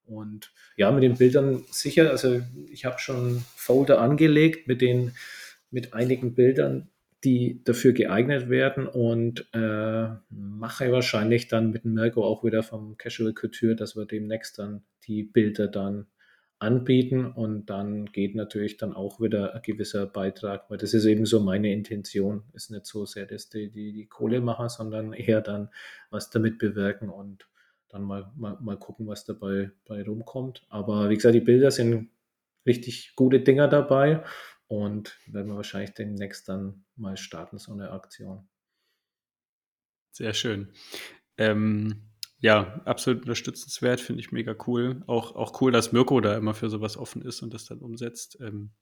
Und ja, mit den Bildern sicher, also ich habe schon Folder angelegt mit den, mit einigen Bildern, die dafür geeignet werden und äh, mache wahrscheinlich dann mit Mirko auch wieder vom Casual Couture, dass wir demnächst dann die Bilder dann anbieten und dann geht natürlich dann auch wieder ein gewisser Beitrag, weil das ist eben so meine Intention. Ist nicht so sehr, dass die, die, die Kohle machen, sondern eher dann was damit bewirken und dann mal, mal, mal gucken, was dabei bei rumkommt. Aber wie gesagt, die Bilder sind richtig gute Dinger dabei und werden wir wahrscheinlich demnächst dann mal starten, so eine Aktion. Sehr schön. Ähm, ja, absolut unterstützenswert, finde ich mega cool. Auch, auch cool, dass Mirko da immer für sowas offen ist und das dann umsetzt. Ähm,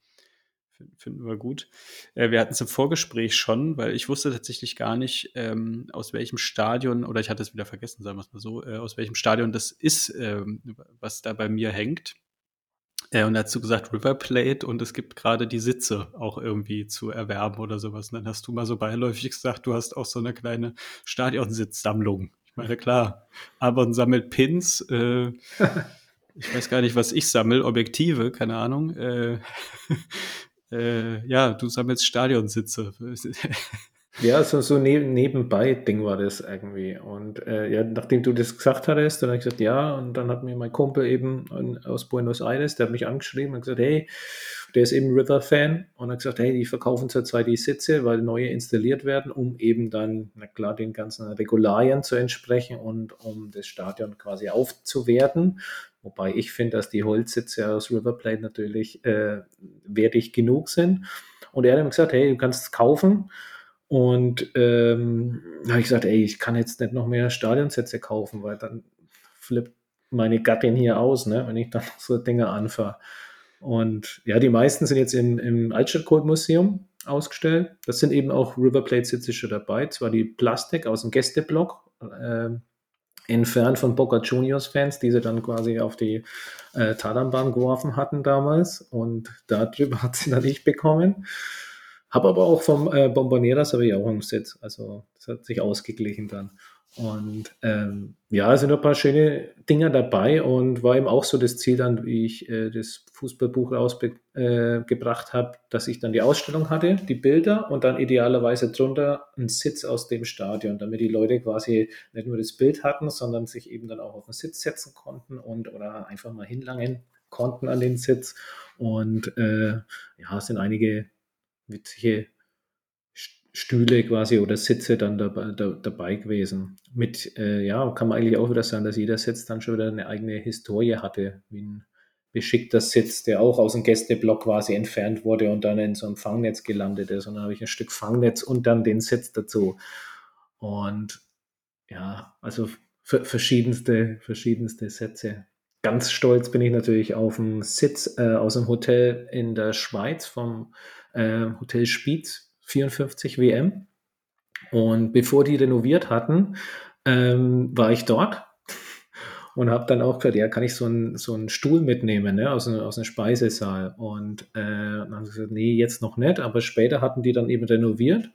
finden wir gut. Äh, wir hatten es im Vorgespräch schon, weil ich wusste tatsächlich gar nicht, ähm, aus welchem Stadion, oder ich hatte es wieder vergessen, sagen wir es mal so, äh, aus welchem Stadion das ist, ähm, was da bei mir hängt. Äh, und dazu gesagt River Plate und es gibt gerade die Sitze auch irgendwie zu erwerben oder sowas. Und dann hast du mal so beiläufig gesagt, du hast auch so eine kleine Stadionsitzsammlung. Ich meine, klar, aber sammelt Pins. Äh, ich weiß gar nicht, was ich sammle, Objektive, keine Ahnung. Äh, äh, ja, du sammelst Stadionsitze. Ja, so, so ne nebenbei Ding war das irgendwie. Und äh, ja, nachdem du das gesagt hattest, dann habe ich gesagt, ja, und dann hat mir mein Kumpel eben aus Buenos Aires, der hat mich angeschrieben und gesagt, hey, der ist eben River-Fan und hat gesagt, hey, die verkaufen zurzeit die Sitze, weil neue installiert werden, um eben dann, na klar, den ganzen Regularien zu entsprechen und um das Stadion quasi aufzuwerten. Wobei ich finde, dass die Holzsitze aus River Plate natürlich äh, wertig genug sind. Und er hat ihm gesagt, hey, du kannst es kaufen und ähm, habe ich gesagt, ey, ich kann jetzt nicht noch mehr Stadionsätze kaufen, weil dann flippt meine Gattin hier aus, ne, wenn ich dann so Dinge anfahre. Und ja, die meisten sind jetzt im, im Altstadtcode-Museum ausgestellt. Das sind eben auch River Plate Sitze schon dabei. Zwar die Plastik aus dem Gästeblock, äh, entfernt von Boca Juniors Fans, die sie dann quasi auf die äh, Talanbahn geworfen hatten damals. Und darüber hat sie dann nicht bekommen. Habe aber auch vom äh, Bomboneras habe ich auch im Set. Also das hat sich ausgeglichen dann. Und ähm, ja, es sind ein paar schöne Dinger dabei und war eben auch so das Ziel dann, wie ich äh, das Fußballbuch rausgebracht äh, habe, dass ich dann die Ausstellung hatte, die Bilder und dann idealerweise drunter einen Sitz aus dem Stadion, damit die Leute quasi nicht nur das Bild hatten, sondern sich eben dann auch auf den Sitz setzen konnten und oder einfach mal hinlangen konnten an den Sitz. Und äh, ja, es sind einige witzige Stühle quasi oder Sitze dann dabei, da, dabei gewesen. Mit, äh, ja, kann man eigentlich auch wieder sagen, dass jeder Sitz dann schon wieder eine eigene Historie hatte, wie ein beschickter Sitz, der auch aus dem Gästeblock quasi entfernt wurde und dann in so einem Fangnetz gelandet ist. Und dann habe ich ein Stück Fangnetz und dann den Sitz dazu. Und ja, also verschiedenste, verschiedenste Sätze. Ganz stolz bin ich natürlich auf den Sitz äh, aus dem Hotel in der Schweiz vom äh, Hotel Spiez 54 WM. Und bevor die renoviert hatten, ähm, war ich dort und habe dann auch gesagt, ja, kann ich so einen so Stuhl mitnehmen ne, aus, aus einem Speisesaal. Und äh, dann haben sie gesagt, nee, jetzt noch nicht, aber später hatten die dann eben renoviert.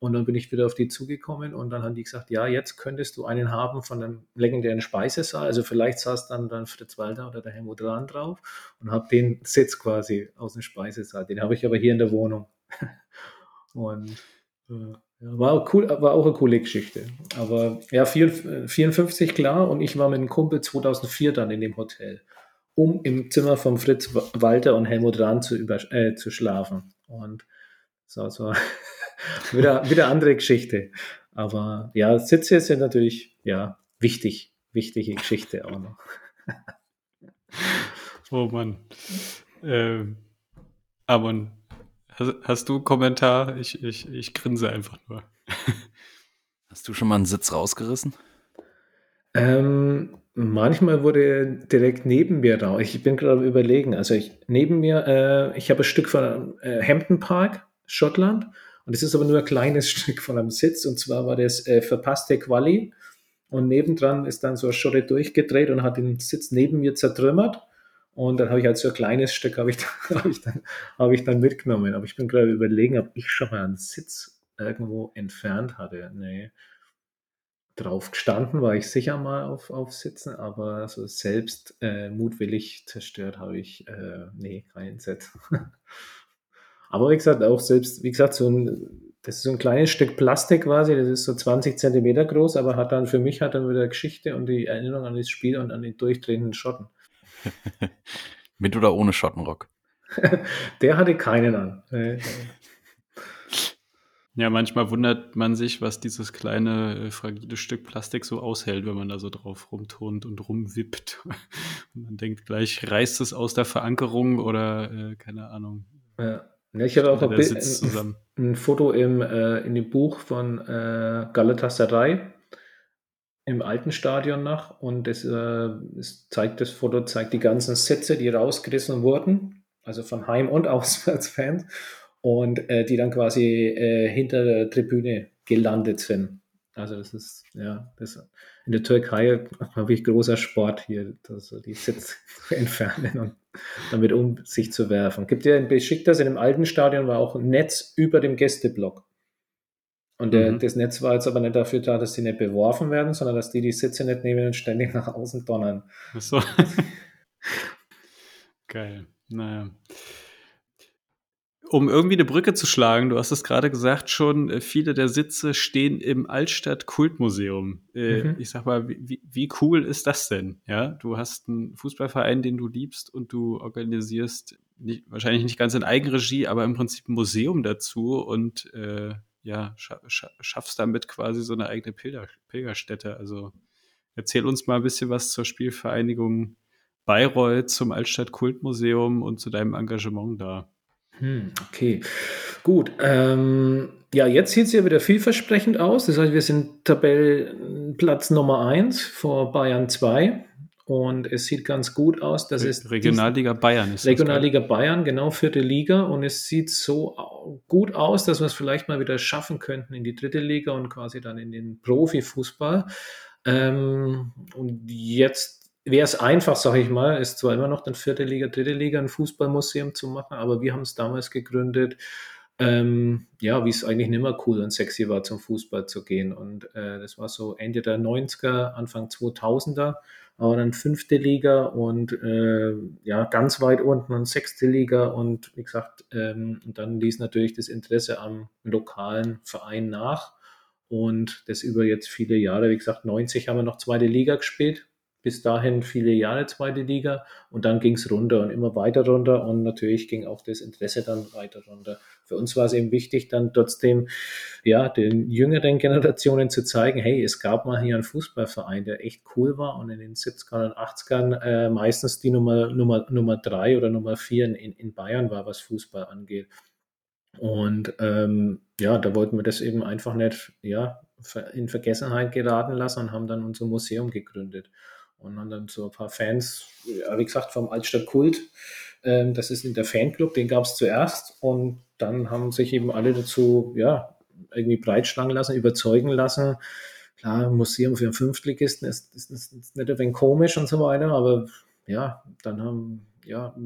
Und dann bin ich wieder auf die zugekommen und dann haben die gesagt, ja, jetzt könntest du einen haben von einem legendären Speisesaal. Also vielleicht saß dann, dann Fritz Walter oder der Helmut Rahn drauf und habe den Sitz quasi aus dem Speisesaal. Den habe ich aber hier in der Wohnung. und äh, war, auch cool, war auch eine coole Geschichte. Aber ja, 54 klar und ich war mit einem Kumpel 2004 dann in dem Hotel, um im Zimmer von Fritz Walter und Helmut Rahn zu, über, äh, zu schlafen. Und so, so wieder, wieder andere Geschichte. Aber ja, Sitze sind natürlich ja wichtig, wichtige Geschichte auch noch. oh Mann. Ähm, aber hast, hast, du einen Kommentar? Ich, ich, ich grinse einfach nur. hast du schon mal einen Sitz rausgerissen? Ähm, manchmal wurde er direkt neben mir da. Ich bin gerade überlegen. Also ich, neben mir, äh, ich habe ein Stück von äh, Hampton Park, Schottland. Und es ist aber nur ein kleines Stück von einem Sitz. Und zwar war das äh, verpasste Quali. Und nebendran ist dann so eine Schotte durchgedreht und hat den Sitz neben mir zertrümmert. Und dann habe ich halt so ein kleines Stück habe ich, hab ich, hab ich dann mitgenommen. Aber ich bin gerade überlegen, ob ich schon mal einen Sitz irgendwo entfernt hatte. Nee. Drauf gestanden war ich sicher mal auf, auf Sitzen, aber so selbst äh, mutwillig zerstört habe ich, äh, nee, keinen Sitz. Aber wie gesagt, auch selbst, wie gesagt, so ein, das ist so ein kleines Stück Plastik quasi, das ist so 20 Zentimeter groß, aber hat dann für mich hat dann wieder Geschichte und die Erinnerung an das Spiel und an den durchdrehenden Schotten. Mit oder ohne Schottenrock? Der hatte keinen an. Ja, manchmal wundert man sich, was dieses kleine äh, fragile Stück Plastik so aushält, wenn man da so drauf rumturnt und rumwippt. Und man denkt gleich, reißt es aus der Verankerung oder äh, keine Ahnung. Ja. Ich habe auch ein, ein, ein, Foto im, äh, in dem Buch von äh, Galatasaray im alten Stadion nach und es, äh, es, zeigt das Foto zeigt die ganzen Sätze, die rausgerissen wurden, also von Heim- und Auswärtsfans und äh, die dann quasi äh, hinter der Tribüne gelandet sind. Also das ist, ja, das in der Türkei wirklich großer Sport hier, also die Sitz zu entfernen und damit um sich zu werfen. Gibt ja in Besiktas in dem alten Stadion war auch ein Netz über dem Gästeblock. Und der, mhm. das Netz war jetzt aber nicht dafür da, dass sie nicht beworfen werden, sondern dass die die Sitze nicht nehmen und ständig nach außen donnern. Ach so. Geil. Naja um irgendwie eine Brücke zu schlagen, du hast es gerade gesagt schon, äh, viele der Sitze stehen im Altstadt Kultmuseum. Äh, mhm. Ich sag mal, wie, wie cool ist das denn? Ja, du hast einen Fußballverein, den du liebst und du organisierst nicht, wahrscheinlich nicht ganz in Eigenregie, aber im Prinzip ein Museum dazu und äh, ja, schaffst damit quasi so eine eigene Pilger, Pilgerstätte. Also erzähl uns mal ein bisschen was zur Spielvereinigung Bayreuth, zum Altstadt Kultmuseum und zu deinem Engagement da. Hm, okay, gut. Ähm, ja, jetzt sieht es ja wieder vielversprechend aus. Das heißt, wir sind Tabellenplatz Nummer 1 vor Bayern 2. Und es sieht ganz gut aus, dass es. Regionalliga Bayern ist. Regionalliga Bayern, genau, vierte Liga. Und es sieht so gut aus, dass wir es vielleicht mal wieder schaffen könnten in die dritte Liga und quasi dann in den Profifußball. Ähm, und jetzt wäre es einfach, sage ich mal, ist zwar immer noch dann vierte Liga, dritte Liga ein Fußballmuseum zu machen, aber wir haben es damals gegründet, ähm, ja, wie es eigentlich nicht mehr cool und sexy war, zum Fußball zu gehen. Und äh, das war so Ende der 90er, Anfang 2000er, aber dann fünfte Liga und äh, ja, ganz weit unten und sechste Liga. Und wie gesagt, ähm, dann ließ natürlich das Interesse am lokalen Verein nach. Und das über jetzt viele Jahre, wie gesagt, 90 haben wir noch zweite Liga gespielt, bis dahin viele Jahre zweite Liga und dann ging es runter und immer weiter runter und natürlich ging auch das Interesse dann weiter runter. Für uns war es eben wichtig, dann trotzdem ja den jüngeren Generationen zu zeigen, hey, es gab mal hier einen Fußballverein, der echt cool war und in den 70ern und 80ern äh, meistens die Nummer, Nummer, Nummer drei oder Nummer vier in, in Bayern war, was Fußball angeht. Und ähm, ja, da wollten wir das eben einfach nicht ja, in Vergessenheit geraten lassen und haben dann unser Museum gegründet. Und haben dann so ein paar Fans, ja, wie gesagt, vom Altstadt Kult. Ähm, das ist der Fanclub, den gab es zuerst. Und dann haben sich eben alle dazu, ja, irgendwie breitschlagen lassen, überzeugen lassen. Klar, Museum für einen Fünftligisten ist, ist, ist, ist nicht ein wenig komisch und so weiter, aber ja, dann haben, ja,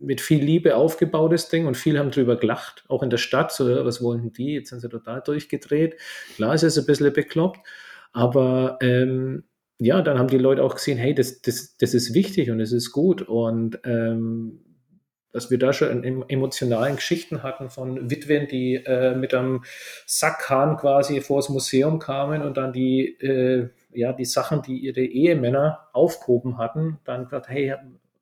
mit viel Liebe aufgebautes Ding und viele haben drüber gelacht, auch in der Stadt, so, was wollen die? Jetzt sind sie total durchgedreht. Klar, es ist ein bisschen bekloppt, aber ähm, ja, dann haben die Leute auch gesehen, hey, das, das, das ist wichtig und es ist gut. Und ähm, dass wir da schon emotionalen Geschichten hatten von Witwen, die äh, mit einem Sackhahn quasi vor das Museum kamen und dann die, äh, ja, die Sachen, die ihre Ehemänner aufgehoben hatten, dann gesagt, hey,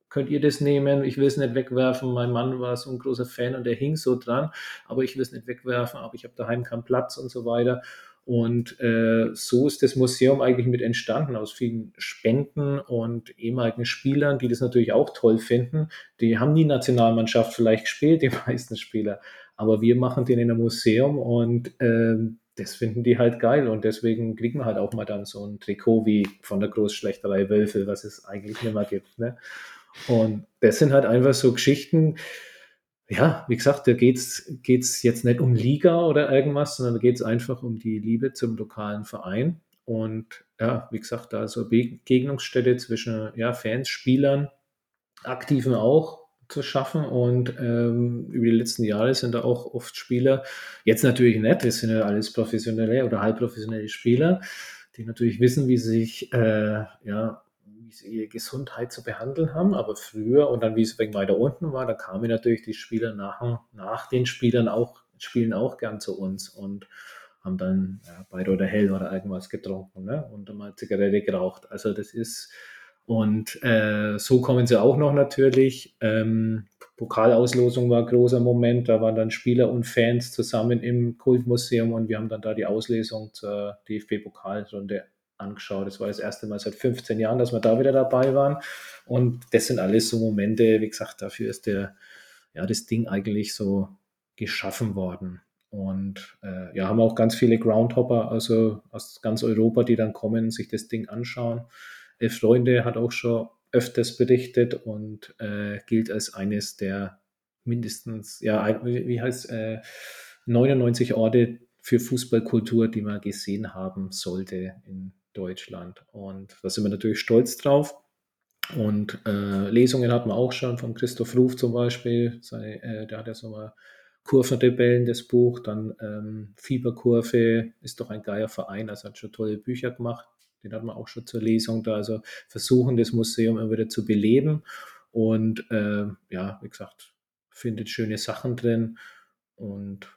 könnt ihr das nehmen? Ich will es nicht wegwerfen. Mein Mann war so ein großer Fan und der hing so dran, aber ich will es nicht wegwerfen, aber ich habe daheim keinen Platz und so weiter. Und äh, so ist das Museum eigentlich mit entstanden aus vielen Spenden und ehemaligen Spielern, die das natürlich auch toll finden. Die haben die Nationalmannschaft vielleicht gespielt, die meisten Spieler, aber wir machen den in einem Museum und äh, das finden die halt geil und deswegen kriegen wir halt auch mal dann so ein Trikot wie von der Großschlechterei Wölfe, was es eigentlich nicht mehr gibt. Ne? Und das sind halt einfach so Geschichten, ja, wie gesagt, da geht es jetzt nicht um Liga oder irgendwas, sondern da geht es einfach um die Liebe zum lokalen Verein. Und ja, wie gesagt, da so Begegnungsstätte zwischen ja, Fans, Spielern, Aktiven auch zu schaffen. Und ähm, über die letzten Jahre sind da auch oft Spieler, jetzt natürlich nicht, das sind ja alles professionelle oder halbprofessionelle Spieler, die natürlich wissen, wie sie sich äh, ja, sie ihre Gesundheit zu behandeln haben. Aber früher und dann, wie es weiter unten war, da kamen natürlich die Spieler nach, nach den Spielern auch, spielen auch gern zu uns und haben dann ja, Beide oder Hell oder irgendwas getrunken ne? und mal Zigarette geraucht. Also das ist Und äh, so kommen sie auch noch natürlich. Ähm, Pokalauslosung war ein großer Moment. Da waren dann Spieler und Fans zusammen im Kultmuseum und wir haben dann da die Auslesung zur DFB-Pokalrunde angeschaut. Das war das erste Mal seit 15 Jahren, dass wir da wieder dabei waren. Und das sind alles so Momente, wie gesagt, dafür ist der, ja, das Ding eigentlich so geschaffen worden. Und äh, ja, haben auch ganz viele Groundhopper, also aus ganz Europa, die dann kommen, sich das Ding anschauen. Elf Freunde hat auch schon öfters berichtet und äh, gilt als eines der mindestens, ja, wie heißt äh, 99 Orte für Fußballkultur, die man gesehen haben sollte in Deutschland. Und da sind wir natürlich stolz drauf. Und äh, Lesungen hatten wir auch schon von Christoph Ruf zum Beispiel. Seine, äh, der hat ja so mal Kurvenrebellen, das Buch. Dann ähm, Fieberkurve ist doch ein geiler Verein, also hat schon tolle Bücher gemacht. Den hatten wir auch schon zur Lesung da. Also versuchen, das Museum immer wieder zu beleben. Und äh, ja, wie gesagt, findet schöne Sachen drin. Und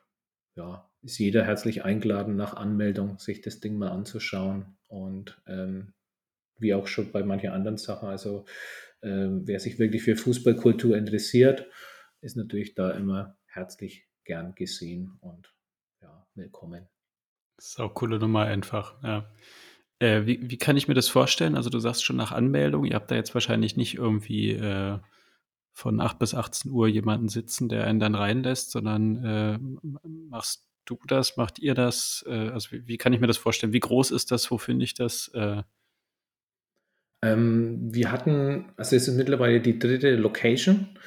ja, ist jeder herzlich eingeladen, nach Anmeldung sich das Ding mal anzuschauen. Und ähm, wie auch schon bei manchen anderen Sachen, also ähm, wer sich wirklich für Fußballkultur interessiert, ist natürlich da immer herzlich gern gesehen und ja, willkommen. Auch coole Nummer einfach, ja. Äh, wie, wie kann ich mir das vorstellen? Also du sagst schon nach Anmeldung, ihr habt da jetzt wahrscheinlich nicht irgendwie äh, von 8 bis 18 Uhr jemanden sitzen, der einen dann reinlässt, sondern äh, machst du das, macht ihr das? Äh, also wie, wie, kann ich mir das vorstellen? Wie groß ist das? Wo finde ich das? Äh? Ähm, wir hatten, also es ist mittlerweile die dritte Location.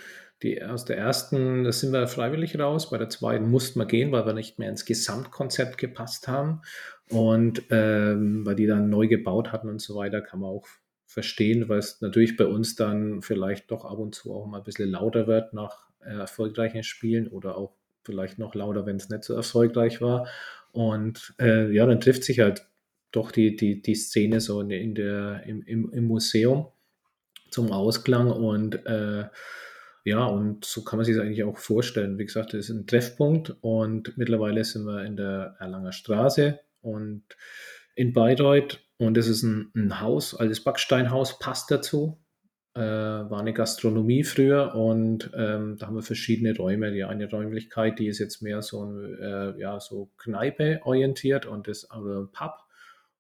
Die, aus der ersten, da sind wir freiwillig raus, bei der zweiten mussten wir gehen, weil wir nicht mehr ins Gesamtkonzept gepasst haben. Und ähm, weil die dann neu gebaut hatten und so weiter, kann man auch verstehen, weil es natürlich bei uns dann vielleicht doch ab und zu auch mal ein bisschen lauter wird nach äh, erfolgreichen Spielen oder auch vielleicht noch lauter, wenn es nicht so erfolgreich war. Und äh, ja, dann trifft sich halt doch die, die, die Szene so in der, im, im, im Museum zum Ausklang und äh, ja, und so kann man sich das eigentlich auch vorstellen. Wie gesagt, das ist ein Treffpunkt und mittlerweile sind wir in der Erlanger Straße und in Bayreuth und es ist ein, ein Haus, altes Backsteinhaus, passt dazu. Äh, war eine Gastronomie früher und ähm, da haben wir verschiedene Räume. Die eine Räumlichkeit, die ist jetzt mehr so, äh, ja, so Kneipe orientiert und das aber Pub.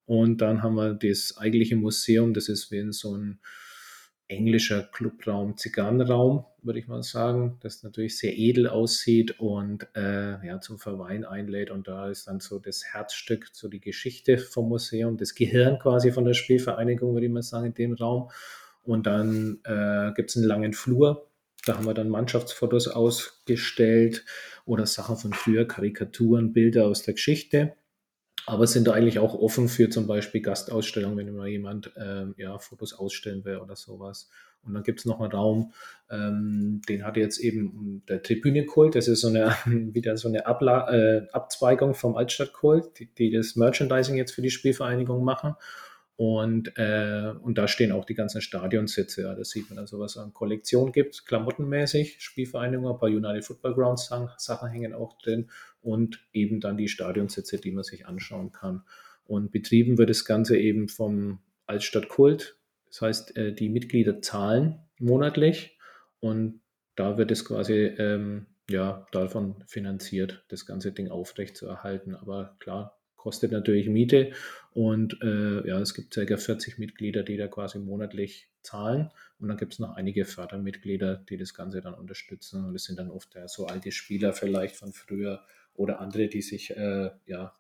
Und dann haben wir das eigentliche Museum, das ist wie in so ein englischer Clubraum, Zigarrenraum, würde ich mal sagen, das natürlich sehr edel aussieht und äh, ja, zum Verweilen einlädt. Und da ist dann so das Herzstück, so die Geschichte vom Museum, das Gehirn quasi von der Spielvereinigung, würde ich mal sagen, in dem Raum. Und dann äh, gibt es einen langen Flur. Da haben wir dann Mannschaftsfotos ausgestellt oder Sachen von früher, Karikaturen, Bilder aus der Geschichte aber sind da eigentlich auch offen für zum Beispiel Gastausstellungen, wenn mal jemand ähm, ja, Fotos ausstellen will oder sowas. Und dann gibt es noch einen Raum, ähm, den hat jetzt eben der Tribünenkult, das ist so eine, wieder so eine Abla äh, Abzweigung vom Altstadtkult, die, die das Merchandising jetzt für die Spielvereinigung machen. Und, äh, und da stehen auch die ganzen Stadionsitze. Ja, das sieht man also, was an Kollektion gibt, klamottenmäßig, Spielvereinigung, ein paar United Football Grounds Sachen hängen auch drin und eben dann die Stadionsitze, die man sich anschauen kann. Und betrieben wird das Ganze eben vom Altstadtkult. Das heißt, äh, die Mitglieder zahlen monatlich und da wird es quasi ähm, ja, davon finanziert, das ganze Ding aufrechtzuerhalten. Aber klar, kostet natürlich Miete und äh, ja, es gibt ca. 40 Mitglieder, die da quasi monatlich zahlen und dann gibt es noch einige Fördermitglieder, die das Ganze dann unterstützen und das sind dann oft ja, so alte Spieler vielleicht von früher oder andere, die sich äh, ja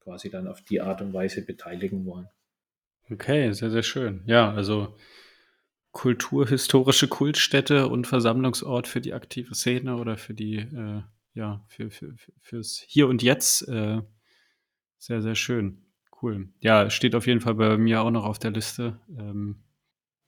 quasi dann auf die Art und Weise beteiligen wollen. Okay, sehr, sehr schön. Ja, also kulturhistorische Kultstätte und Versammlungsort für die aktive Szene oder für die, äh, ja, für, für, fürs Hier und Jetzt äh, sehr, sehr schön. Cool. Ja, steht auf jeden Fall bei mir auch noch auf der Liste. Ähm,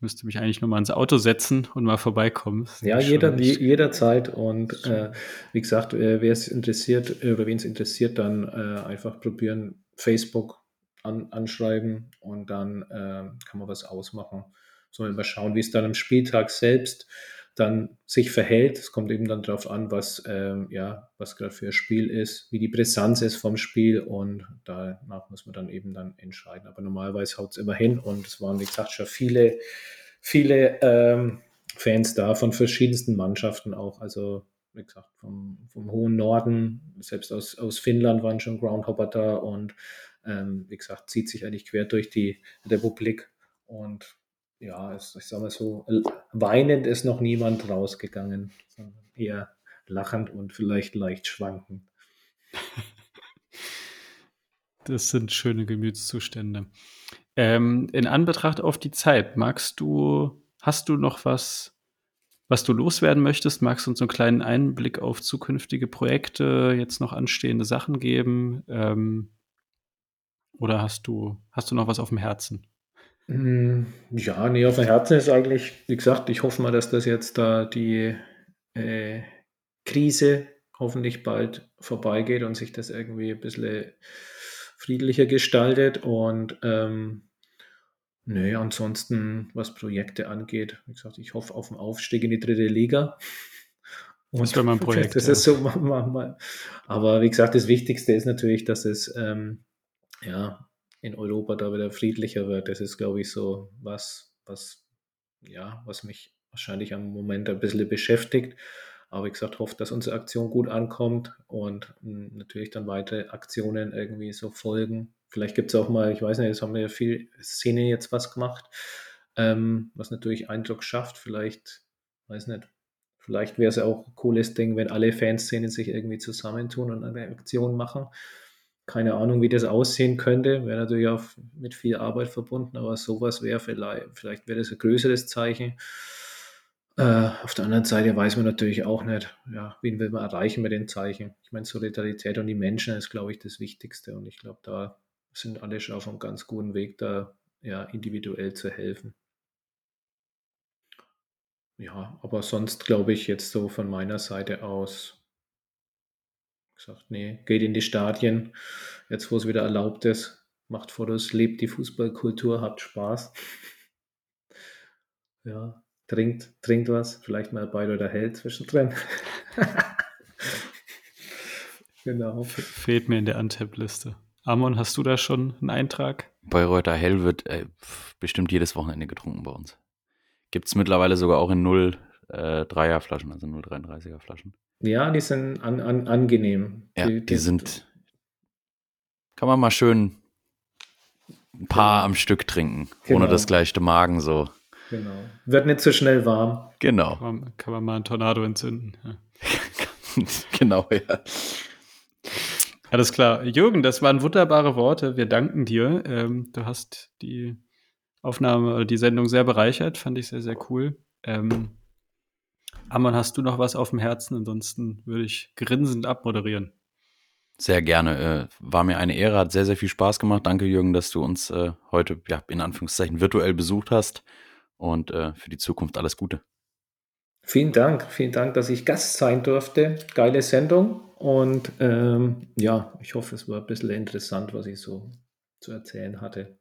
müsste mich eigentlich nur mal ins Auto setzen und mal vorbeikommen. Ja, jeder, jederzeit. Und äh, wie gesagt, äh, wer es interessiert, äh, oder wen es interessiert, dann äh, einfach probieren, Facebook an, anschreiben und dann äh, kann man was ausmachen. So mal schauen, wie es dann am Spieltag selbst dann sich verhält. Es kommt eben dann darauf an, was, ähm, ja, was gerade für ein Spiel ist, wie die Brisanz ist vom Spiel und danach muss man dann eben dann entscheiden. Aber normalerweise haut es immer hin und es waren, wie gesagt, schon viele viele ähm, Fans da von verschiedensten Mannschaften auch. Also wie gesagt, vom, vom hohen Norden, selbst aus, aus Finnland waren schon Groundhopper da und ähm, wie gesagt, zieht sich eigentlich quer durch die Republik und ja, es, ich sage mal so, weinend ist noch niemand rausgegangen, sondern eher lachend und vielleicht leicht schwankend. Das sind schöne Gemütszustände. Ähm, in Anbetracht auf die Zeit, magst du, hast du noch was, was du loswerden möchtest? Magst du uns einen kleinen Einblick auf zukünftige Projekte, jetzt noch anstehende Sachen geben? Ähm, oder hast du, hast du noch was auf dem Herzen? Hm, ja, nee, auf dem Herzen ist eigentlich, wie gesagt, ich hoffe mal, dass das jetzt da die äh, Krise hoffentlich bald vorbeigeht und sich das irgendwie ein bisschen friedlicher gestaltet. Und ähm, nö, ansonsten, was Projekte angeht, wie gesagt, ich hoffe auf den Aufstieg in die dritte Liga. Und das wäre mein Projekt. Das ja. ist so, aber wie gesagt, das Wichtigste ist natürlich, dass es ähm, ja, in Europa da wieder friedlicher wird. Das ist, glaube ich, so was, was, ja, was mich wahrscheinlich am Moment ein bisschen beschäftigt. Aber wie gesagt, hoffe, dass unsere Aktion gut ankommt und hm, natürlich dann weitere Aktionen irgendwie so folgen. Vielleicht gibt es auch mal, ich weiß nicht, jetzt haben wir ja viel Szene jetzt was gemacht, ähm, was natürlich Eindruck schafft. Vielleicht, weiß nicht, vielleicht wäre es auch ein cooles Ding, wenn alle Fanszenen sich irgendwie zusammentun und eine Aktion machen. Keine Ahnung, wie das aussehen könnte. Wäre natürlich auch mit viel Arbeit verbunden, aber sowas wäre vielleicht, vielleicht wäre das ein größeres Zeichen. Äh, auf der anderen Seite weiß man natürlich auch nicht, ja, wen will man erreichen mit den Zeichen. Ich meine, Solidarität und die Menschen ist, glaube ich, das Wichtigste. Und ich glaube, da sind alle schon auf einem ganz guten Weg, da ja, individuell zu helfen. Ja, aber sonst glaube ich jetzt so von meiner Seite aus, gesagt, nee, geht in die Stadien, jetzt wo es wieder erlaubt ist, macht Fotos, lebt die Fußballkultur, habt Spaß. ja, trinkt, trinkt was, vielleicht mal bei oder Hell zwischendrin. genau. Fehlt mir in der Untap-Liste. Amon, hast du da schon einen Eintrag? Bayreuther Hell wird äh, bestimmt jedes Wochenende getrunken bei uns. Gibt es mittlerweile sogar auch in 0 äh, 3er Flaschen, also 0,33er Flaschen. Ja, die sind an, an, angenehm. Ja, die, die sind. Kann man mal schön ein paar genau. am Stück trinken, genau. ohne das gleiche Magen so. Genau. Wird nicht so schnell warm. Genau. Kann man, kann man mal einen Tornado entzünden. Ja. genau, ja. Alles klar. Jürgen, das waren wunderbare Worte. Wir danken dir. Ähm, du hast die Aufnahme oder die Sendung sehr bereichert. Fand ich sehr, sehr cool. Ähm, Amon, hast du noch was auf dem Herzen? Ansonsten würde ich grinsend abmoderieren. Sehr gerne. Äh, war mir eine Ehre, hat sehr, sehr viel Spaß gemacht. Danke, Jürgen, dass du uns äh, heute ja, in Anführungszeichen virtuell besucht hast und äh, für die Zukunft alles Gute. Vielen Dank, vielen Dank, dass ich Gast sein durfte. Geile Sendung und ähm, ja, ich hoffe, es war ein bisschen interessant, was ich so zu erzählen hatte.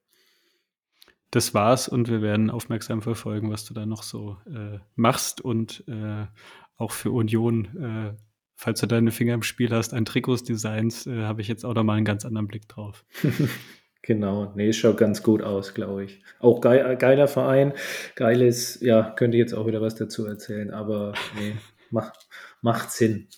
Das war's und wir werden aufmerksam verfolgen, was du da noch so äh, machst und äh, auch für Union, äh, falls du deine Finger im Spiel hast, ein Trikotsdesigns, äh, habe ich jetzt auch noch mal einen ganz anderen Blick drauf. Genau, nee, schaut ganz gut aus, glaube ich. Auch geil, geiler Verein, geiles, ja, könnte jetzt auch wieder was dazu erzählen, aber nee, macht, macht Sinn.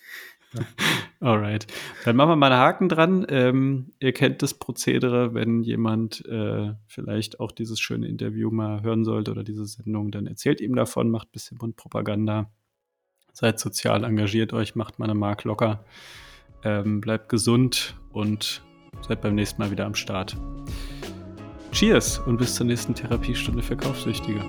Alright. Dann machen wir mal einen Haken dran. Ähm, ihr kennt das Prozedere, wenn jemand äh, vielleicht auch dieses schöne Interview mal hören sollte oder diese Sendung, dann erzählt ihm davon, macht ein bisschen Mundpropaganda. Seid sozial, engagiert euch, macht mal eine Mark locker. Ähm, bleibt gesund und Seid beim nächsten Mal wieder am Start. Cheers und bis zur nächsten Therapiestunde für Kaufsüchtige.